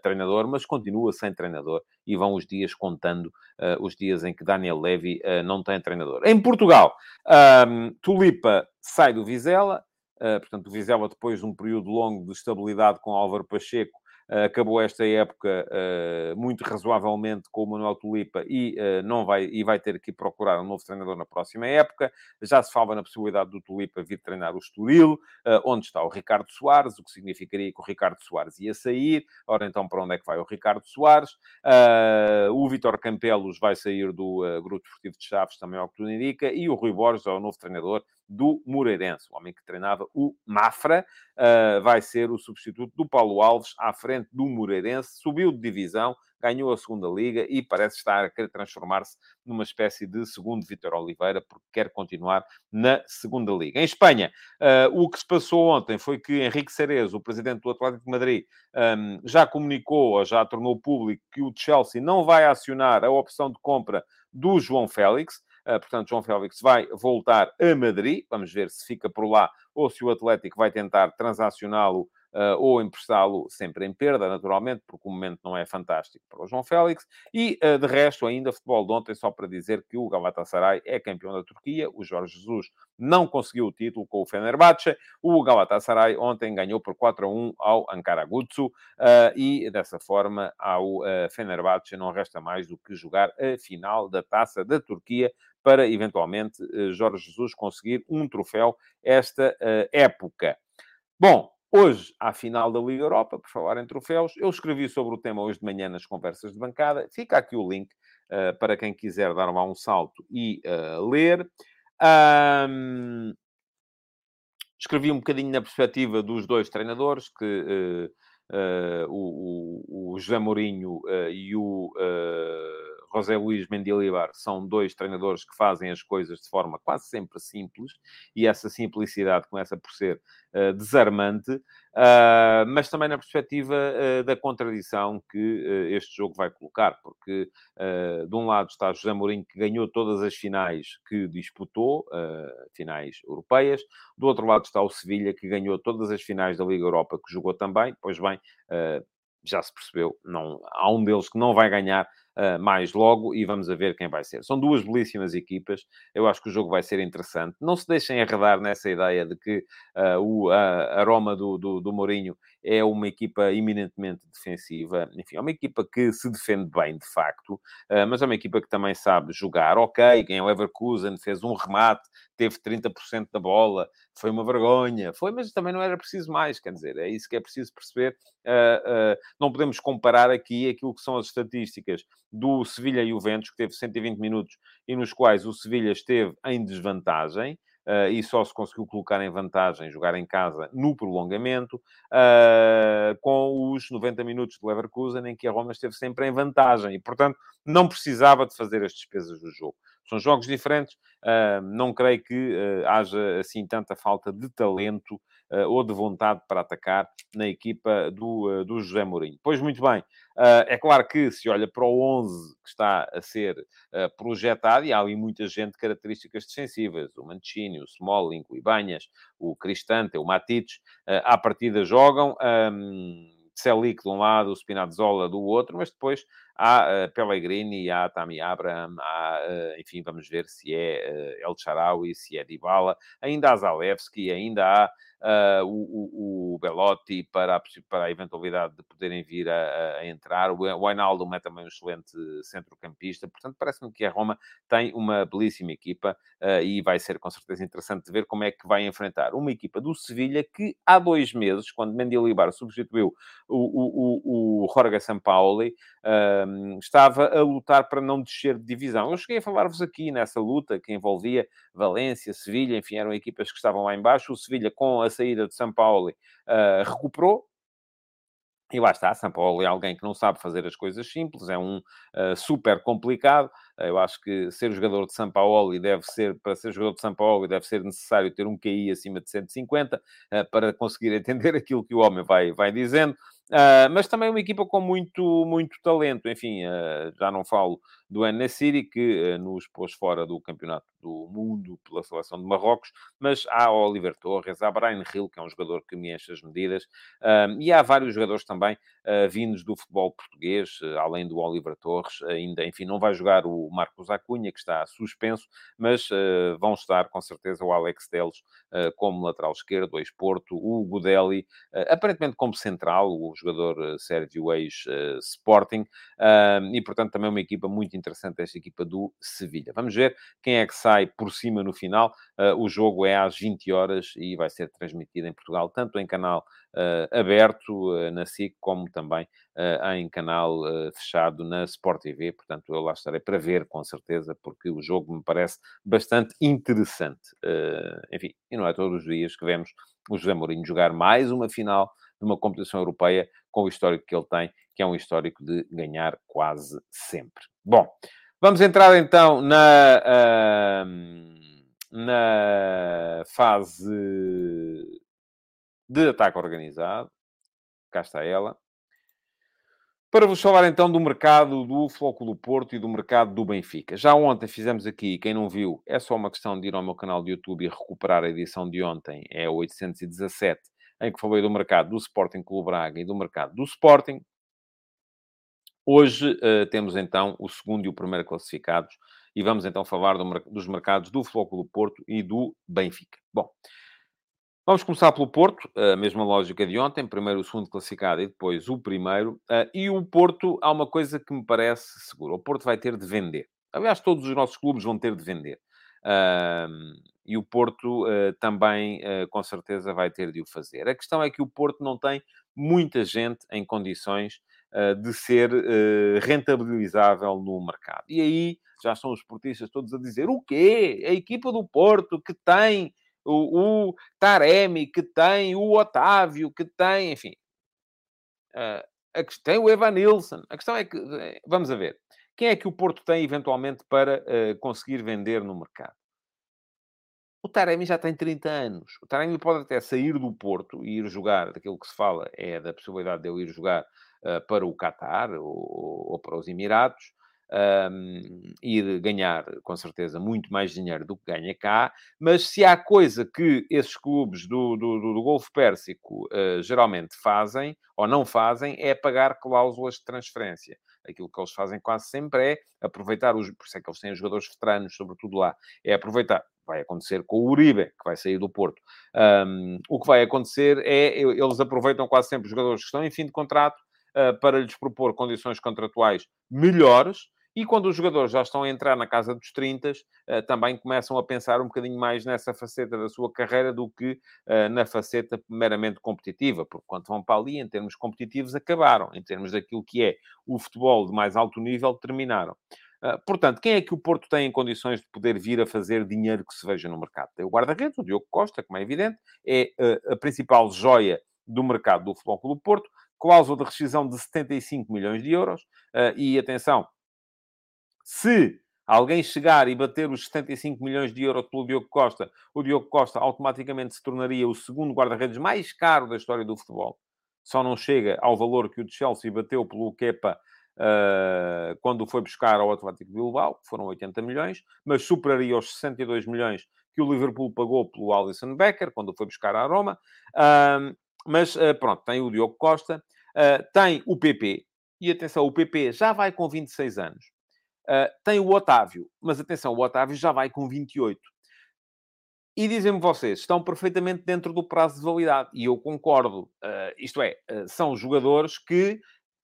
treinador, mas continua sem treinador e vão os dias contando os dias em que Daniel Levy não tem treinador. Em Portugal, Tulipa sai do Vizela, uh, portanto, o Vizela, depois de um período longo de estabilidade com Álvaro Pacheco, uh, acabou esta época uh, muito razoavelmente com o Manuel Tulipa e, não vai, e vai ter que procurar um novo treinador na próxima época. Já se fala na possibilidade do Tulipa vir treinar o Estoril, onde está o Ricardo Soares, o que significaria que o Ricardo Soares ia sair. Ora, então, para onde é que vai o Ricardo Soares? o Vitor Campelos vai sair do Grupo Desportivo de Chaves, também ao que tudo indica, e o Rui Borges é o novo treinador do Moreirense. O homem que treinava o Mafra uh, vai ser o substituto do Paulo Alves à frente do Moreirense. Subiu de divisão, ganhou a segunda liga e parece estar a querer transformar-se numa espécie de segundo Vitor Oliveira, porque quer continuar na segunda liga. Em Espanha, uh, o que se passou ontem foi que Henrique Cerezo, o presidente do Atlético de Madrid, um, já comunicou, ou já tornou público, que o Chelsea não vai acionar a opção de compra do João Félix. Uh, portanto, João Félix vai voltar a Madrid. Vamos ver se fica por lá ou se o Atlético vai tentar transacioná-lo uh, ou emprestá-lo sempre em perda, naturalmente, porque o momento não é fantástico para o João Félix. E, uh, de resto, ainda futebol de ontem, só para dizer que o Galatasaray é campeão da Turquia, o Jorge Jesus não conseguiu o título com o Fenerbahçe, o Galatasaray ontem ganhou por 4 a 1 ao Ankara Gutsu, uh, e dessa forma ao Fenerbahçe não resta mais do que jogar a final da Taça da Turquia para, eventualmente, Jorge Jesus conseguir um troféu esta época. Bom, Hoje, à final da Liga Europa, por falar em troféus, eu escrevi sobre o tema hoje de manhã nas conversas de bancada. Fica aqui o link uh, para quem quiser dar lá um salto e uh, ler. Um, escrevi um bocadinho na perspectiva dos dois treinadores, que uh, o, o, o, José Mourinho e o José Luís Mendilibar são dois treinadores que fazem as coisas de forma quase sempre simples, e essa simplicidade começa por ser uh, desarmante, uh, mas também na perspectiva uh, da contradição que este jogo vai colocar, porque de um lado está José Mourinho, que ganhou todas as finais que disputou, finais europeias, do outro lado está o Sevilha, que ganhou todas as finais da Liga Europa, que jogou também, pois bem, já se percebeu, não, há um deles que não vai ganhar uh, mais logo e vamos a ver quem vai ser. São duas belíssimas equipas, eu acho que o jogo vai ser interessante. Não se deixem arredar nessa ideia de que uh, o, a, Roma do, do, do Mourinho é uma equipa eminentemente defensiva. Enfim, é uma equipa que se defende bem, de facto, uh, mas é uma equipa que também sabe jogar. Ok, quem é o Leverkusen fez um remate, teve 30% da bola, foi uma vergonha. Foi, mas também não era preciso mais, quer dizer, é isso que é preciso perceber. Uh, uh, não podemos comparar aqui aquilo que são as estatísticas do Sevilha e o Ventos, que teve 120 minutos e nos quais o Sevilha esteve em desvantagem. Uh, e só se conseguiu colocar em vantagem, jogar em casa no prolongamento, uh, com os 90 minutos de Leverkusen, em que a Roma esteve sempre em vantagem, e, portanto, não precisava de fazer as despesas do jogo. São jogos diferentes, uh, não creio que haja, assim, tanta falta de talento ou de vontade para atacar na equipa do, do José Mourinho. Pois, muito bem, Uh, é claro que se olha para o 11 que está a ser projetado, e há ali muita gente de características defensivas, o Mancini, o Smalling, o Ibanhas, o Cristante, o Matites, à partida jogam. Um, Celic de um lado, o Spinazzola do outro, mas depois há uh, Pellegrini, há Tammy Abraham, há, uh, enfim, vamos ver se é uh, El Charaui, se é Dybala, ainda há Zalewski, ainda há uh, o, o, Belotti para a, para a eventualidade de poderem vir a, a entrar. O, Ainaldo é também um excelente centrocampista. Portanto, parece-me que a Roma tem uma belíssima equipa uh, e vai ser com certeza interessante ver como é que vai enfrentar uma equipa do Sevilha que há dois meses, quando Mendilibar substituiu o, o, o, o Jorge Sampaoli, uh, estava a lutar para não descer de divisão. Eu cheguei a falar-vos aqui nessa luta que envolvia Valência, Sevilha, enfim, eram equipas que estavam lá embaixo. O Sevilha, com a saída de São Paulo, uh, recuperou. E lá está, São Paulo é alguém que não sabe fazer as coisas simples, é um uh, super complicado. Eu acho que ser jogador de São Paulo deve ser, para ser jogador de São Paulo, deve ser necessário ter um QI acima de 150 uh, para conseguir entender aquilo que o homem vai, vai dizendo. Uh, mas também uma equipa com muito, muito talento. Enfim, já não falo do City, que uh, nos pôs fora do Campeonato do Mundo pela seleção de Marrocos, mas há Oliver Torres, há Brian Hill, que é um jogador que me enche as medidas, e há vários jogadores também vindos do futebol português, além do Oliver Torres, ainda, enfim, não vai jogar o Marcos Acunha, que está suspenso, mas vão estar com certeza o Alex Teles como lateral esquerdo, o ex-Porto, o Godelli, aparentemente como central, o jogador eh, Sérgio ex-Sporting, eh, e portanto também uma equipa muito interessante, esta equipa do Sevilha. Vamos ver quem é que sai por cima no final. Eh, o jogo é às 20 horas e vai ser transmitido em Portugal, tanto em canal aberto na SIC, como também em canal fechado na Sport TV. Portanto, eu lá estarei para ver, com certeza, porque o jogo me parece bastante interessante. enfim, e não é todos os dias que vemos o José Mourinho jogar mais uma final de uma competição europeia com o histórico que ele tem, que é um histórico de ganhar quase sempre. Bom, vamos entrar então na, na fase de ataque organizado. Cá está ela. Para vos falar então do mercado do Flóculo Porto e do mercado do Benfica. Já ontem fizemos aqui, quem não viu, é só uma questão de ir ao meu canal de YouTube e recuperar a edição de ontem, é 817, em que falei do mercado do Sporting Clube Braga e do mercado do Sporting. Hoje uh, temos então o segundo e o primeiro classificados e vamos então falar do, dos mercados do Flóculo Porto e do Benfica. Bom, vamos começar pelo Porto, a mesma lógica de ontem, primeiro o segundo classificado e depois o primeiro. Uh, e o Porto, há uma coisa que me parece segura, o Porto vai ter de vender. Aliás, todos os nossos clubes vão ter de vender. Uh, e o Porto uh, também, com certeza, vai ter de o fazer. A questão é que o Porto não tem muita gente em condições de ser rentabilizável no mercado. E aí já são os portistas todos a dizer: o quê? A equipa do Porto que tem o, o Taremi, que tem o Otávio, que tem, enfim. a questão, tem o Evan Nilsson. A questão é que, vamos a ver, quem é que o Porto tem eventualmente para conseguir vender no mercado? O Taremi já tem 30 anos. O Taremi pode até sair do Porto e ir jogar, daquilo que se fala é da possibilidade de eu ir jogar uh, para o Qatar ou, ou, para os Emirados, um, ir ganhar, com certeza, muito mais dinheiro do que ganha cá. Mas se há coisa que esses clubes do, do, do Golfo Pérsico uh, geralmente fazem, ou não fazem, é pagar cláusulas de transferência aquilo que eles fazem quase sempre é aproveitar os. Por isso é que eles têm jogadores veteranos, sobretudo lá, é aproveitar vai acontecer com o Uribe, que vai sair do Porto. Um, o que vai acontecer é, eles aproveitam quase sempre os jogadores que estão em fim de contrato para lhes propor condições contratuais melhores, e quando os jogadores já estão a entrar na casa dos 30, uh, também começam a pensar um bocadinho mais nessa faceta da sua carreira do que uh, na faceta meramente competitiva, porque quando vão para ali, em termos competitivos, acabaram. Em termos daquilo que é o futebol de mais alto nível, terminaram. Portanto, quem é que o Porto tem em condições de poder vir a fazer dinheiro que se veja no mercado? Tem o guarda-redes, o Diogo Costa, como é evidente, é a principal joia do mercado do Futebol Clube Porto, cláusula de rescisão de 75 milhões de euros. Uh, e atenção, se alguém chegar e bater os 75 milhões de euros pelo Diogo Costa, o Diogo Costa automaticamente se tornaria o segundo guarda-redes mais caro da história do futebol. Só não chega ao valor que o de Chelsea bateu pelo Kepa uh, quando foi buscar ao Atlético Bilbao, que foram 80 milhões, mas superaria os 62 milhões que o Liverpool pagou pelo Alisson Becker, quando foi buscar à Roma. Mas uh, pronto, tem o Diogo Costa, tem o PP, e atenção, o PP já vai com 26 anos. tem o Otávio, mas atenção, o Otávio já vai com 28. E dizem-me vocês, estão perfeitamente dentro do prazo de validade. E eu concordo. Uh, isto é, uh, são jogadores que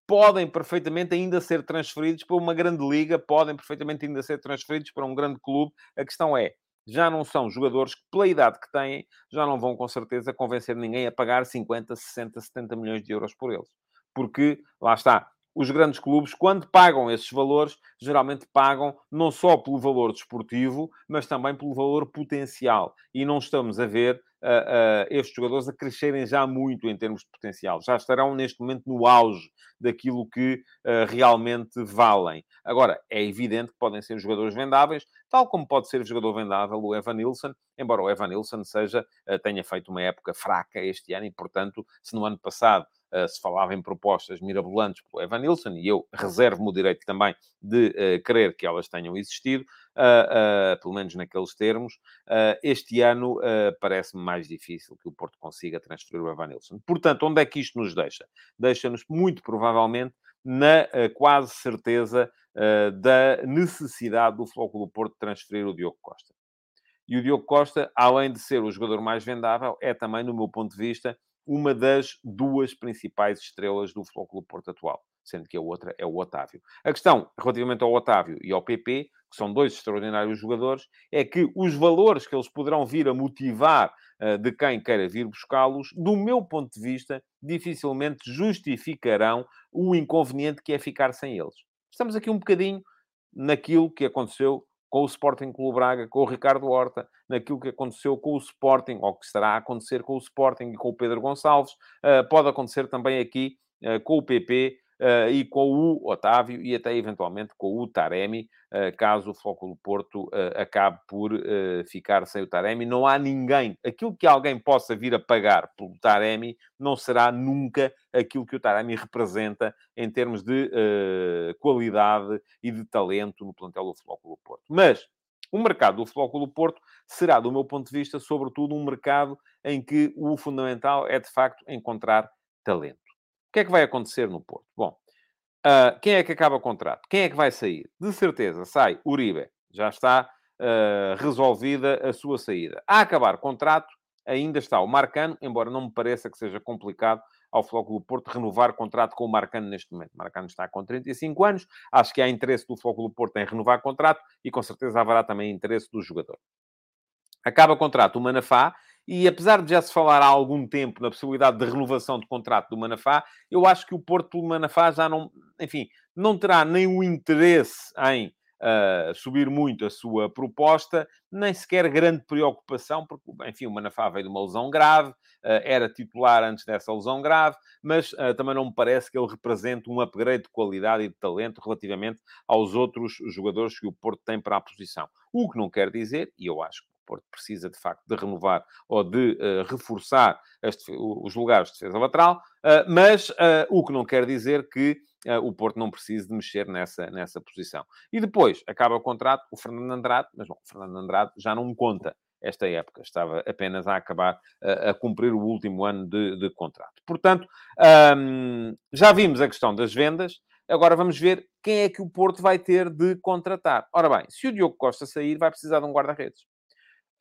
podem perfeitamente ainda ser transferidos para uma grande liga, podem perfeitamente ainda ser transferidos para um grande clube. A questão é, já não são jogadores que, pela idade que têm, já não vão com certeza convencer ninguém a pagar 50, 60, 70 milhões de euros por eles. Porque, lá está, os grandes clubes, quando pagam esses valores, geralmente pagam não só pelo valor desportivo, mas também pelo valor potencial. E não estamos a ver uh, uh, estes jogadores a crescerem já muito em termos de potencial. Já estarão neste momento no auge daquilo que uh, realmente valem. Agora, é evidente que podem ser jogadores vendáveis, tal como pode ser jogador vendável o Evan Nilsson, embora o Evan Nilsson seja, tenha feito uma época fraca este ano e, portanto, se no ano passado se falava em propostas mirabolantes pelo Evan Nilsson, e eu reservo-me o direito também de uh, crer que elas tenham existido, uh, pelo menos naqueles termos. este ano parece-me mais difícil que o Porto consiga transferir o Evanilson. Portanto, onde é que isto nos deixa? Deixa-nos, muito provavelmente, na quase certeza da necessidade do Flóculo do Porto transferir o Diogo Costa. E o Diogo Costa, além de ser o jogador mais vendável, é também, no meu ponto de vista, uma das duas principais estrelas do Flóculo Porto atual sendo que a outra é o Otávio. A questão, relativamente ao Otávio e ao PP, que são dois extraordinários jogadores, é que os valores que eles poderão vir a motivar uh, de quem queira vir buscá-los, do meu ponto de vista, dificilmente justificarão o inconveniente que é ficar sem eles. Estamos aqui um bocadinho naquilo que aconteceu com o Sporting Clube Braga, com o Ricardo Horta, naquilo que aconteceu com o Sporting, ou que estará a acontecer com o Sporting e com o Pedro Gonçalves, uh, pode acontecer também aqui uh, com o PP e com o Otávio e até eventualmente com o Taremi, uh, caso o do Porto uh, acabe por ficar sem o Taremi. Não há ninguém, aquilo que alguém possa vir a pagar pelo Taremi não será nunca aquilo que o Taremi representa em termos de qualidade e de talento no plantel do do Porto. Mas O mercado do Flóculo Porto será, do meu ponto de vista, sobretudo um mercado em que o fundamental é, de facto, encontrar talento. O que é que vai acontecer no Porto? Bom, uh, quem é que acaba o contrato? Quem é que vai sair? De certeza, sai Uribe. Já está uh, resolvida a sua saída. A acabar contrato, ainda está o Marcano, embora não me pareça que seja complicado ao Flóculo Porto renovar contrato com o Marcano neste momento. O Marcano está com 35 anos, acho que há interesse do Flóculo Porto em renovar contrato e com certeza haverá também interesse do jogador. Acaba contrato o Manafá, e apesar de já se falar há algum tempo na possibilidade de renovação de contrato do Manafá, eu acho que o Porto do Manafá já não, enfim, não terá nem o interesse em uh, subir muito a sua proposta, nem sequer grande preocupação, porque, enfim, o Manafá veio de uma lesão grave, uh, era titular antes dessa lesão grave, mas uh, também não me parece que ele represente um upgrade de qualidade e de talento relativamente aos outros jogadores que o Porto tem para a posição. O que não quer dizer, e eu acho que Porto precisa de facto de renovar ou de uh, reforçar os lugares de defesa lateral, uh, mas uh, o que não quer dizer que o Porto não precise de mexer nessa, nessa posição. E depois acaba o contrato, o Fernando Andrade, mas bom, o Fernando Andrade já não conta esta época, estava apenas a acabar a cumprir o último ano de, de contrato. Portanto, já vimos a questão das vendas. Agora vamos ver quem é que o Porto vai ter de contratar. Ora bem, se o Diogo Costa sair, vai precisar de um guarda-redes.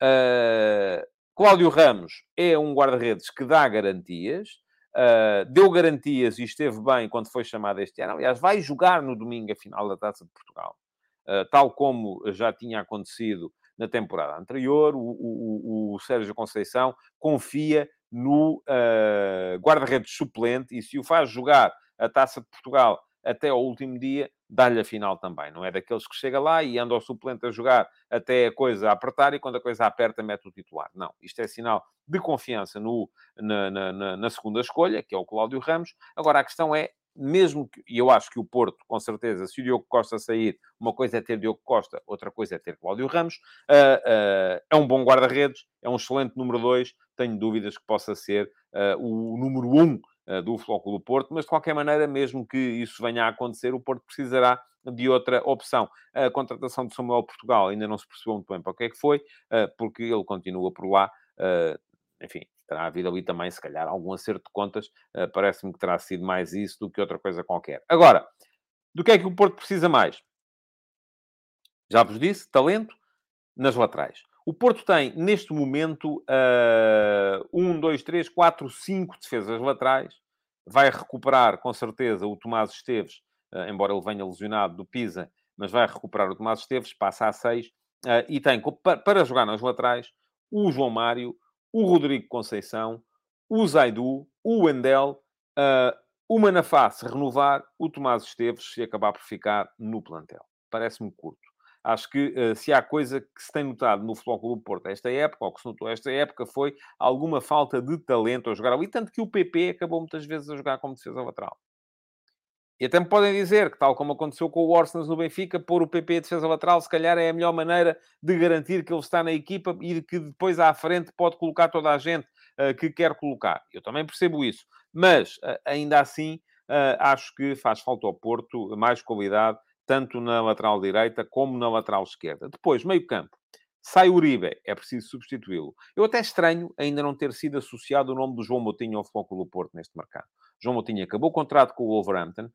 Uh, Cláudio Ramos é um guarda-redes que dá garantias, uh, deu garantias e esteve bem quando foi chamado este ano. Aliás, vai jogar no domingo a final da Taça de Portugal, uh, tal como já tinha acontecido na temporada anterior. O, o, o Sérgio Conceição confia no guarda-redes suplente e se o faz jogar a Taça de Portugal até ao último dia, dá-lhe a final também. Não é daqueles que chega lá e anda ao suplente a jogar até a coisa apertar e quando a coisa aperta mete o titular. Não, isto é sinal de confiança no, na, na, na segunda escolha, que é o Cláudio Ramos. Agora, a questão é, mesmo que, e eu acho que o Porto, com certeza, se o Diogo Costa sair, uma coisa é ter Diogo Costa, outra coisa é ter Cláudio Ramos, uh, uh, é um bom guarda-redes, é um excelente número 2, tenho dúvidas que possa ser uh, o número 1 um do Flóculo Porto, mas de qualquer maneira, mesmo que isso venha a acontecer, o Porto precisará de outra opção. A contratação de Samuel Portugal ainda não se percebeu muito bem para o que é que foi, eh, porque ele continua por lá. Eh, enfim, terá havido ali também, se calhar, algum acerto de contas. Parece-me que terá sido mais isso do que outra coisa qualquer. Agora, do que é que o Porto precisa mais? Já vos disse, talento nas laterais. O Porto tem, neste momento, uh, um, dois, três, quatro, cinco defesas laterais. Vai recuperar, com certeza, o Tomás Esteves, uh, embora ele venha lesionado do Pisa, mas vai recuperar o Tomás Esteves, passa a seis. Uh, e tem, para jogar nas laterais, o João Mário, o Rodrigo Conceição, o Zaidu, o Wendel, uh, o Manafá se renovar, o Tomás Esteves se acabar por ficar no plantel. Parece-me curto. Acho que uh, se há coisa que se tem notado no Futebol Clube Porto esta época, ou que se notou esta época, foi alguma falta de talento a jogar ali, tanto que o PP acabou muitas vezes a jogar como defesa lateral. E até me podem dizer que, tal como aconteceu com o Orsens no Benfica, pôr o PP de defesa lateral, se calhar é a melhor maneira de garantir que ele está na equipa e que depois à frente pode colocar toda a gente uh, que quer colocar. Eu também percebo isso. Mas, uh, ainda assim, uh, acho que faz falta ao Porto mais qualidade tanto na lateral direita como na lateral esquerda. Depois, meio campo. Sai Uribe, é preciso substituí-lo. Eu até estranho ainda não ter sido associado o nome do João Moutinho ao Futebol do Porto neste mercado. João Moutinho acabou o contrato com o Wolverhampton,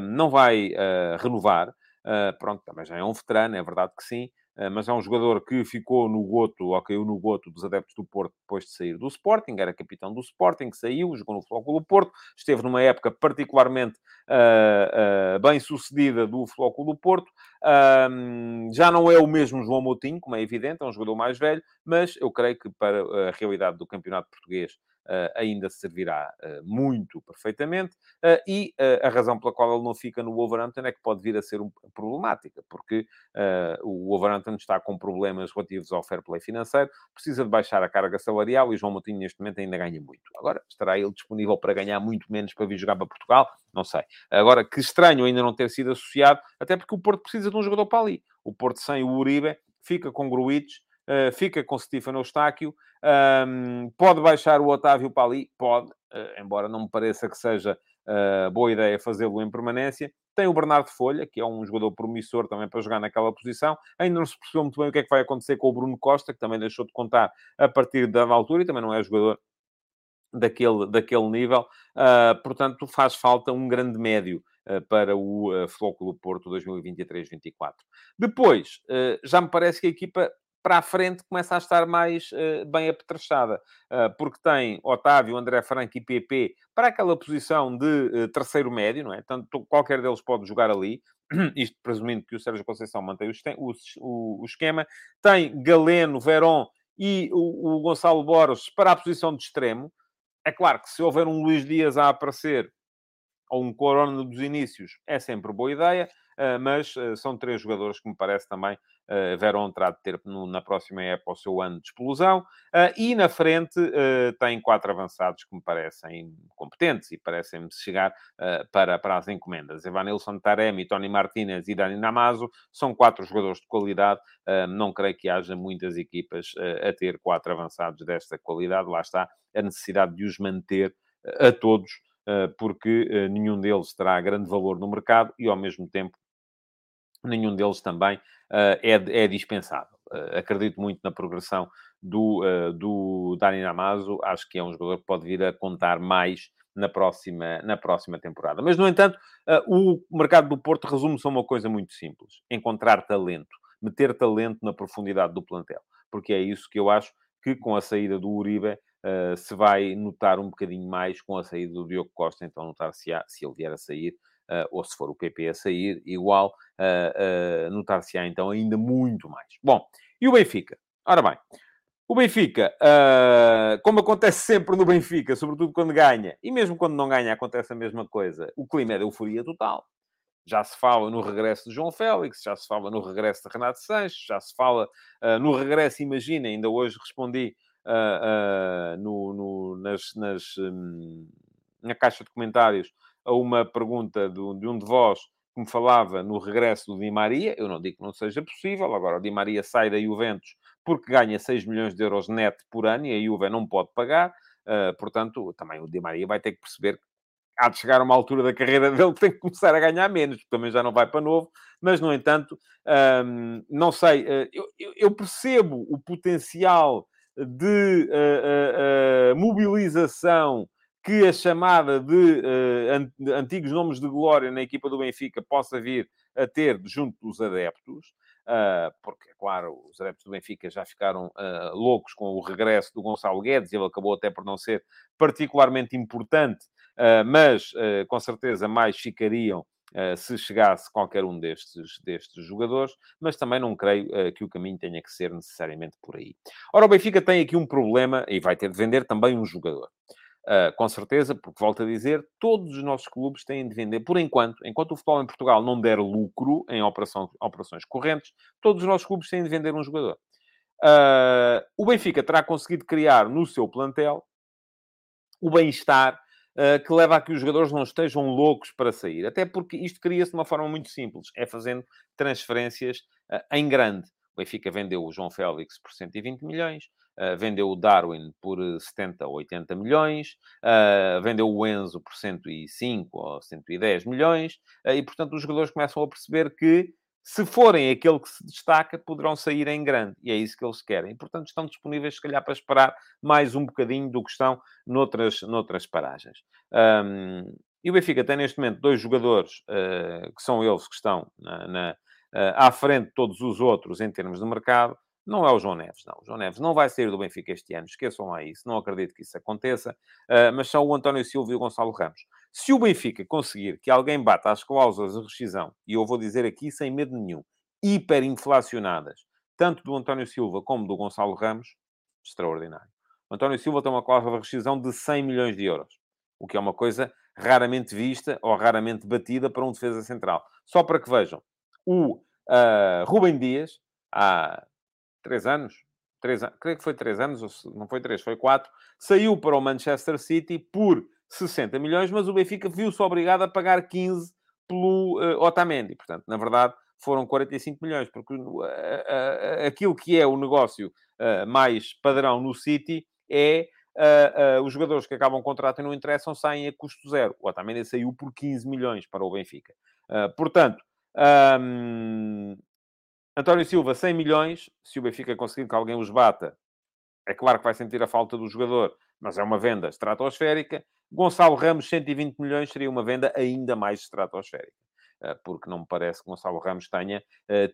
não vai uh, renovar. Uh, pronto, também já é um veterano, é verdade que sim, mas é um jogador que ficou no goto, ou caiu no goto dos adeptos do Porto depois de sair do Sporting, era capitão do Sporting, saiu, jogou no Flóculo Porto, esteve numa época particularmente uh, uh, bem sucedida do Flóculo Porto, já não é o mesmo João Moutinho, como é evidente, é um jogador mais velho, mas eu creio que para a realidade do campeonato português ainda servirá uh, muito perfeitamente. Uh, e a razão pela qual ele não fica no Wolverhampton é que pode vir a ser um, problemática, porque o Wolverhampton está com problemas relativos ao fair play financeiro, precisa de baixar a carga salarial e João Moutinho neste momento ainda ganha muito. Agora, estará ele disponível para ganhar muito menos para vir jogar para Portugal? Não sei. Agora, que estranho ainda não ter sido associado, até porque o Porto precisa de um jogador para ali. O Porto sem o Uribe fica com Gruites, uh, fica com Stefano Eustáquio, um, pode baixar o Otávio para ali? Pode, uh, embora não me pareça que seja uh, boa ideia fazê-lo em permanência. Tem o Bernardo Folha, que é um jogador promissor também para jogar naquela posição. Ainda não se percebeu muito bem o que é que vai acontecer com o Bruno Costa, que também deixou de contar a partir da altura e também não é jogador daquele, daquele nível. Uh, portanto, faz falta um grande médio uh, para o uh, Flóculo Porto 2023-24. Depois, já me parece que a equipa para a frente começa a estar mais uh, bem apetrechada, uh, porque tem Otávio, André Franco e PP para aquela posição de uh, terceiro médio, não é? Tanto qualquer deles pode jogar ali, isto presumindo que o Sérgio Conceição mantém o, o, o esquema. Tem Galeno, Verón e o, o Gonçalo Borges para a posição de extremo. É claro que se houver um Luís Dias a aparecer ou um Corona dos inícios, é sempre boa ideia. Ah, mas ah, são três jogadores que me parece também uh, Verón terá de ter na próxima época o seu ano de explosão. e na frente tem quatro avançados que me parecem competentes e parecem-me chegar para, para as encomendas. Evanilson Taremi, Tony Martinez e Dani Namazo são quatro jogadores de qualidade. não creio que haja muitas equipas a ter quatro avançados desta qualidade. Lá está a necessidade de os manter a todos porque nenhum deles terá grande valor no mercado e, ao mesmo tempo, nenhum deles também uh, é, é dispensável. Acredito muito na progressão do, do Dani acho que é um jogador que pode vir a contar mais na próxima, na próxima temporada. Mas, no entanto, o mercado do Porto resume-se a uma coisa muito simples: encontrar talento, meter talento na profundidade do plantel, porque é isso que eu acho que com a saída do Uribe Uh, se vai notar um bocadinho mais com a saída do Diogo Costa, então notar-se-á, se ele vier a sair, uh, ou se for o PP a sair, igual, uh, notar-se-á então ainda muito mais. Bom, e o Benfica? Ora bem, o Benfica, como acontece sempre no Benfica, sobretudo quando ganha, e mesmo quando não ganha acontece a mesma coisa, o clima é de euforia total. Já se fala no regresso de João Félix, já se fala no regresso de Renato Sanches, já se fala no regresso, imagina, ainda hoje respondi uh, no, no, nas, nas um, na caixa de comentários a uma pergunta de, de um de vós que me falava no regresso do Di Maria. Eu não digo que não seja possível. Agora, o Di Maria sai da Juventus porque ganha 6 milhões de euros net por ano e a Juve não pode pagar. Uh, portanto, também o Di Maria vai ter que perceber que há de chegar a uma altura da carreira dele que tem que começar a ganhar menos, porque também já não vai para novo. Mas, no entanto, um, não sei, uh, eu, eu, percebo o potencial de uh, mobilização que a chamada de uh, antigos nomes de glória na equipa do Benfica possa vir a ter junto dos adeptos, uh, porque, é claro, os adeptos do Benfica já ficaram uh, loucos com o regresso do Gonçalo Guedes, ele acabou até por não ser particularmente importante, mas com certeza mais ficariam Uh, se chegasse qualquer um destes, destes jogadores, mas também não creio uh, que o caminho tenha que ser necessariamente por aí. Ora, o Benfica tem aqui um problema e vai ter de vender também um jogador. Uh, com certeza, porque volto a dizer, todos os nossos clubes têm de vender, por enquanto, enquanto o futebol em Portugal não der lucro em operação, operações correntes, todos os nossos clubes têm de vender um jogador. Uh, o Benfica terá conseguido criar no seu plantel o bem-estar que leva a que os jogadores não estejam loucos para sair. Até porque isto cria-se de uma forma muito simples, é fazendo transferências em grande. O Benfica vendeu o João Félix por 120 milhões, uh, vendeu o Darwin por 70 ou 80 milhões, vendeu o Enzo por 105 ou 110 milhões, e portanto os jogadores começam a perceber que se forem aquele que se destaca, poderão sair em grande. E é isso que eles querem. Portanto, estão disponíveis, se calhar, para esperar mais um bocadinho do que estão noutras, noutras paragens. Um, e o Benfica tem, neste momento, dois jogadores uh, que são eles que estão na, na, uh, à frente de todos os outros em termos de mercado. Não é o João Neves, não. O João Neves não vai sair do Benfica este ano, esqueçam lá isso, não acredito que isso aconteça, uh, mas são o António Silva e o Gonçalo Ramos. Se o Benfica conseguir que alguém bata as cláusulas de rescisão, e eu vou dizer aqui sem medo nenhum, hiperinflacionadas, tanto do António Silva como do Gonçalo Ramos, extraordinário. O António Silva tem uma cláusula de rescisão de 100 milhões de euros, o que é uma coisa raramente vista ou raramente batida para um defesa central. Só para que vejam, o uh, Rubem Dias, há três anos, três, creio que foi três anos, não foi três, foi quatro, saiu para o Manchester City por 60 milhões, mas o Benfica viu-se obrigado a pagar 15 pelo uh, Otamendi. Portanto, na verdade, foram 45 milhões, porque aquilo que é o negócio mais padrão no City é uh, uh, os jogadores que acabam o contrato e não interessam saem a custo zero. O Otamendi saiu por 15 milhões para o Benfica. Uh, portanto, um, António Silva, 100 milhões. Se o Benfica conseguir que alguém os bata, é claro que vai sentir a falta do jogador, mas é uma venda estratosférica. Gonçalo Ramos, 120 milhões, seria uma venda ainda mais estratosférica. Porque não me parece que Gonçalo Ramos tenha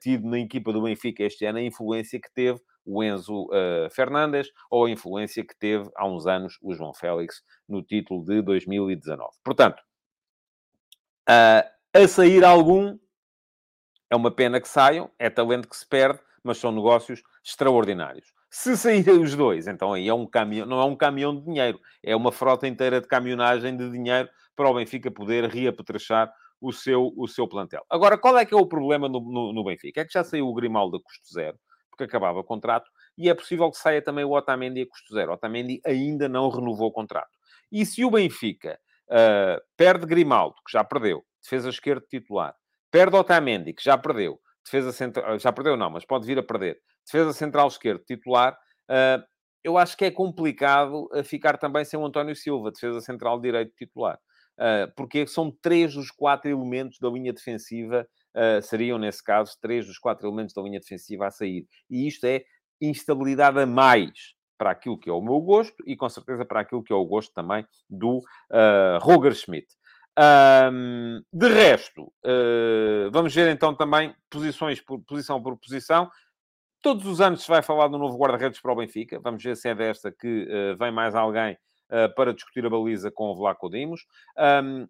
tido na equipa do Benfica este ano a influência que teve o Enzo uh, Fernandes ou a influência que teve há uns anos o João Félix no título de 2019. Portanto, uh, a sair algum, é uma pena que saiam, é talento que se perde, mas são negócios extraordinários. Se saírem os dois, então aí é um caminhão, não é um caminhão de dinheiro, é uma frota inteira de caminhonagem de dinheiro para o Benfica poder reapetrechar o seu, o seu plantel. Agora, qual é que é o problema no, no, no Benfica? É que já saiu o Grimaldo a custo zero, porque acabava o contrato, e é possível que saia também o Otamendi a custo zero. O Otamendi ainda não renovou o contrato. E se o Benfica uh, perde Grimaldo, que já perdeu, defesa esquerda titular, perde Otamendi, que já perdeu, defesa central, já perdeu não, mas pode vir a perder, defesa central esquerdo titular, uh, eu acho que é complicado ficar também sem o António Silva, defesa central direito titular. Uh, porque são três dos quatro elementos da linha defensiva uh, seriam, nesse caso, três dos quatro elementos da linha defensiva a sair. E isto é instabilidade a mais para aquilo que é o meu gosto e, com certeza, para aquilo que é o gosto também do uh, Roger Schmidt. Um, de resto, uh, vamos ver então também posições por posição por posição. Todos os anos se vai falar do novo guarda-redes para o Benfica. Vamos ver se é desta que uh, vem mais alguém uh, para discutir a baliza com o Vlaco Dimos. Um,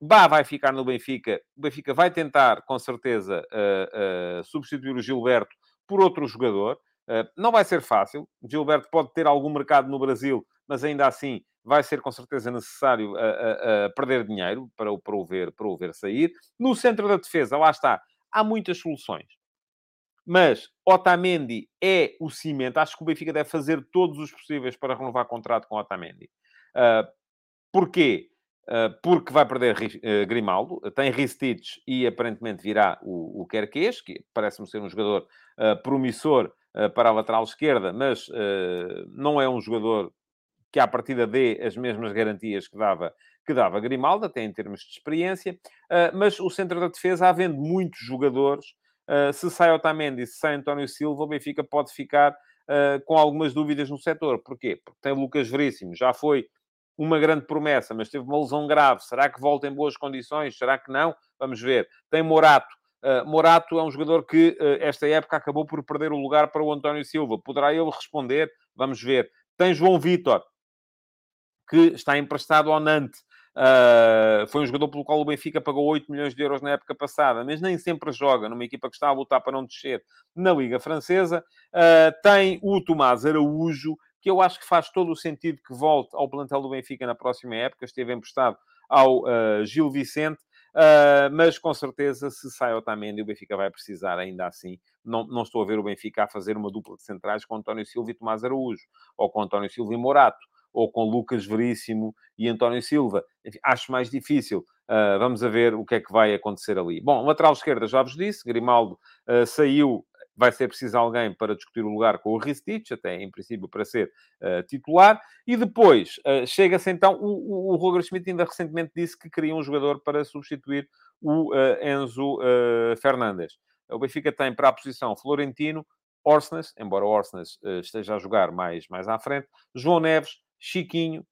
Bá vai ficar no Benfica. O Benfica vai tentar, com certeza, substituir o Gilberto por outro jogador. Uh, não vai ser fácil. Gilberto pode ter algum mercado no Brasil, mas ainda assim vai ser com certeza necessário perder dinheiro para o, para, o ver, para o ver sair. No centro da defesa, lá está, há muitas soluções. Mas Otamendi é o cimento. Acho que o Benfica deve fazer todos os possíveis para renovar contrato com Otamendi. Uh, porquê? Ah, porque vai perder ah, Grimaldo, tem Ristich e aparentemente virá o, o Kerkez, que parece-me ser um jogador uh, promissor uh, para a lateral esquerda, mas não é um jogador que à partida dê as mesmas garantias que dava, que dava Grimaldo, até em termos de experiência, mas o centro da defesa, havendo muitos jogadores, se sai Otamendi, se sai António Silva, o Benfica pode ficar com algumas dúvidas no setor. Porquê? Porque tem Lucas Veríssimo, já foi uma grande promessa, mas teve uma lesão grave. Será que volta em boas condições? Será que não? Vamos ver. Tem Morato. Uh, Morato é um jogador que, uh, esta época, acabou por perder o lugar para o António Silva. Poderá ele responder? Vamos ver. Tem João Vitor, que está emprestado ao Nantes. Uh, foi um jogador pelo qual o Benfica pagou 8 milhões de euros na época passada, mas nem sempre joga numa equipa que está a lutar para não descer na Liga Francesa. tem o Tomás Araújo, que eu acho que faz todo o sentido que volte ao plantel do Benfica na próxima época. Esteve emprestado ao Gil Vicente, uh, mas com certeza, se sai Otamendi, o Benfica vai precisar ainda assim. Não, não estou a ver o Benfica a fazer uma dupla de centrais com António Silva e Tomás Araújo, ou com António Silva e Morato, ou com Lucas Veríssimo e António Silva. Enfim, acho mais difícil. Uh, vamos a ver o que é que vai acontecer ali. Bom, lateral esquerda, já vos disse, Grimaldo uh, saiu vai ser preciso alguém para discutir o lugar com o Ristich, até em princípio para ser uh, titular. E depois uh, chega-se então, o, o, o Roger Schmidt ainda recentemente disse que queria um jogador para substituir o uh, Enzo Fernandes. O Benfica tem para a posição Florentino, Orsnes, embora Orsnes esteja a jogar mais, mais à frente, João Neves, Chiquinho.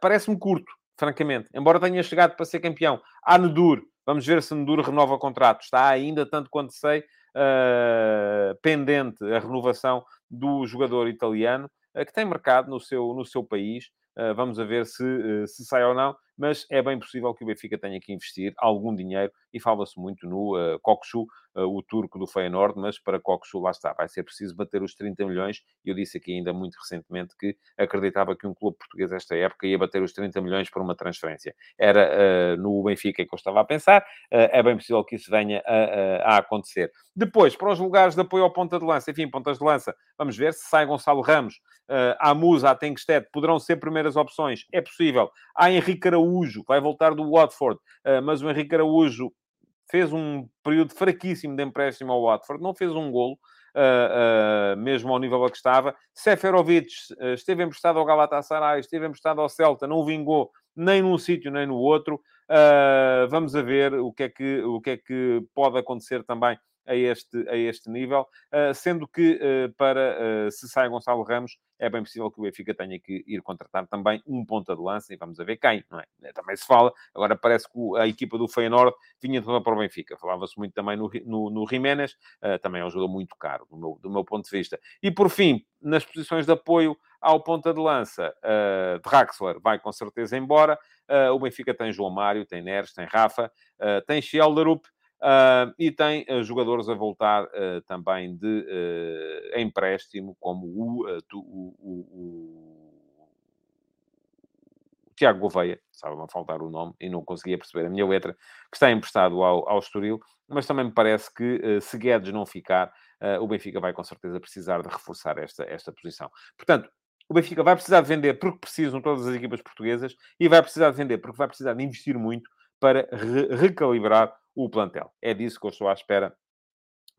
Parece-me curto, francamente, embora tenha chegado para ser campeão. Há Nedur, vamos ver se Nedur renova o contrato. Está ainda, tanto quanto sei, uh, pendente a renovação do jogador italiano, uh, que tem mercado no seu, no seu país. Uh, vamos a ver se, se sai ou não mas é bem possível que o Benfica tenha que investir algum dinheiro e fala-se muito no uh, Kokchu, uh, o turco do Feyenoord, mas para Kokchu lá está, vai ser preciso bater os 30 milhões eu disse aqui ainda muito recentemente que acreditava que um clube português esta época ia bater os 30 milhões por uma transferência. Era uh, no Benfica que eu estava a pensar, é bem possível que isso venha a, a, a, acontecer. Depois, para os lugares de apoio ao ponta de lança, enfim, pontas de lança, vamos ver se sai Gonçalo Ramos, uh, a Musa, a Tenkstedt, poderão ser primeiras opções, é possível. Há Henrique Araújo, vai voltar do Watford, uh, mas o Henrique Araújo fez um período fraquíssimo de empréstimo ao Watford, não fez um golo, uh, uh, mesmo ao nível a que estava. Seferovic uh, esteve emprestado ao Galatasaray, esteve emprestado ao Celta, não vingou nem num sítio nem no outro. vamos a ver o que, é que, o que é que pode acontecer também a este, a este nível, uh, sendo que uh, para uh, se sai Gonçalo Ramos, é bem possível que o Benfica tenha que ir contratar também um ponta de lança e vamos a ver quem, não é? Também se fala, agora parece que a equipa do Feyenoord vinha toda para o Benfica. Falava-se muito também no, no, no Jiménez, também é um jogador muito caro, do meu, do meu ponto de vista. E por fim, nas posições de apoio ao ponta de lança, uh, Draxler vai com certeza embora. o Benfica tem João Mário, tem Neres, tem Rafa, tem Schelderup, Uh, e tem uh, jogadores a voltar uh, também de empréstimo, como o, o, o, o Tiago Gouveia, estava a faltar o nome e não conseguia perceber a minha letra, que está emprestado ao, ao Estoril, mas também me parece que se Guedes não ficar, o Benfica vai com certeza precisar de reforçar esta, esta posição. Portanto, o Benfica vai precisar de vender porque precisam todas as equipas portuguesas e vai precisar de vender porque vai precisar de investir muito para re recalibrar o plantel. É disso que eu estou à espera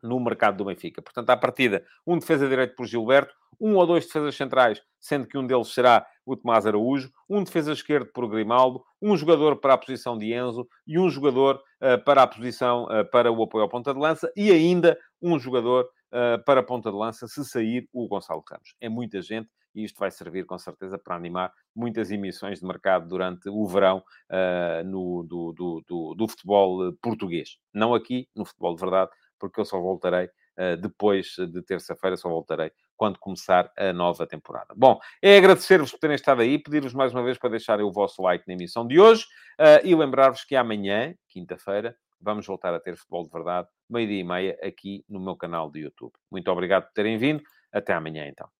no mercado do Benfica. Portanto, à partida, um defesa direito por Gilberto, um ou dois defesas centrais, sendo que um deles será o Tomás Araújo, um defesa esquerdo por Grimaldo, um jogador para a posição de Enzo e um jogador uh, para a posição, uh, para o apoio ao ponta de lança e ainda um jogador uh, para a ponta de lança se sair o Gonçalo Ramos. É muita gente e isto vai servir com certeza para animar muitas emissões de mercado durante o verão uh, no, do, do, do, do, futebol eh, português. Não aqui, no futebol de verdade, porque eu só voltarei uh, depois de terça-feira, só voltarei quando começar a nova temporada. Bom, é agradecer-vos por terem estado aí, pedir-vos mais uma vez para deixarem o vosso like na emissão de hoje uh, e lembrar-vos que amanhã, quinta-feira, vamos voltar a ter futebol de verdade, meio-dia e meia, aqui no meu canal de YouTube. Muito obrigado por terem vindo. Até amanhã, então.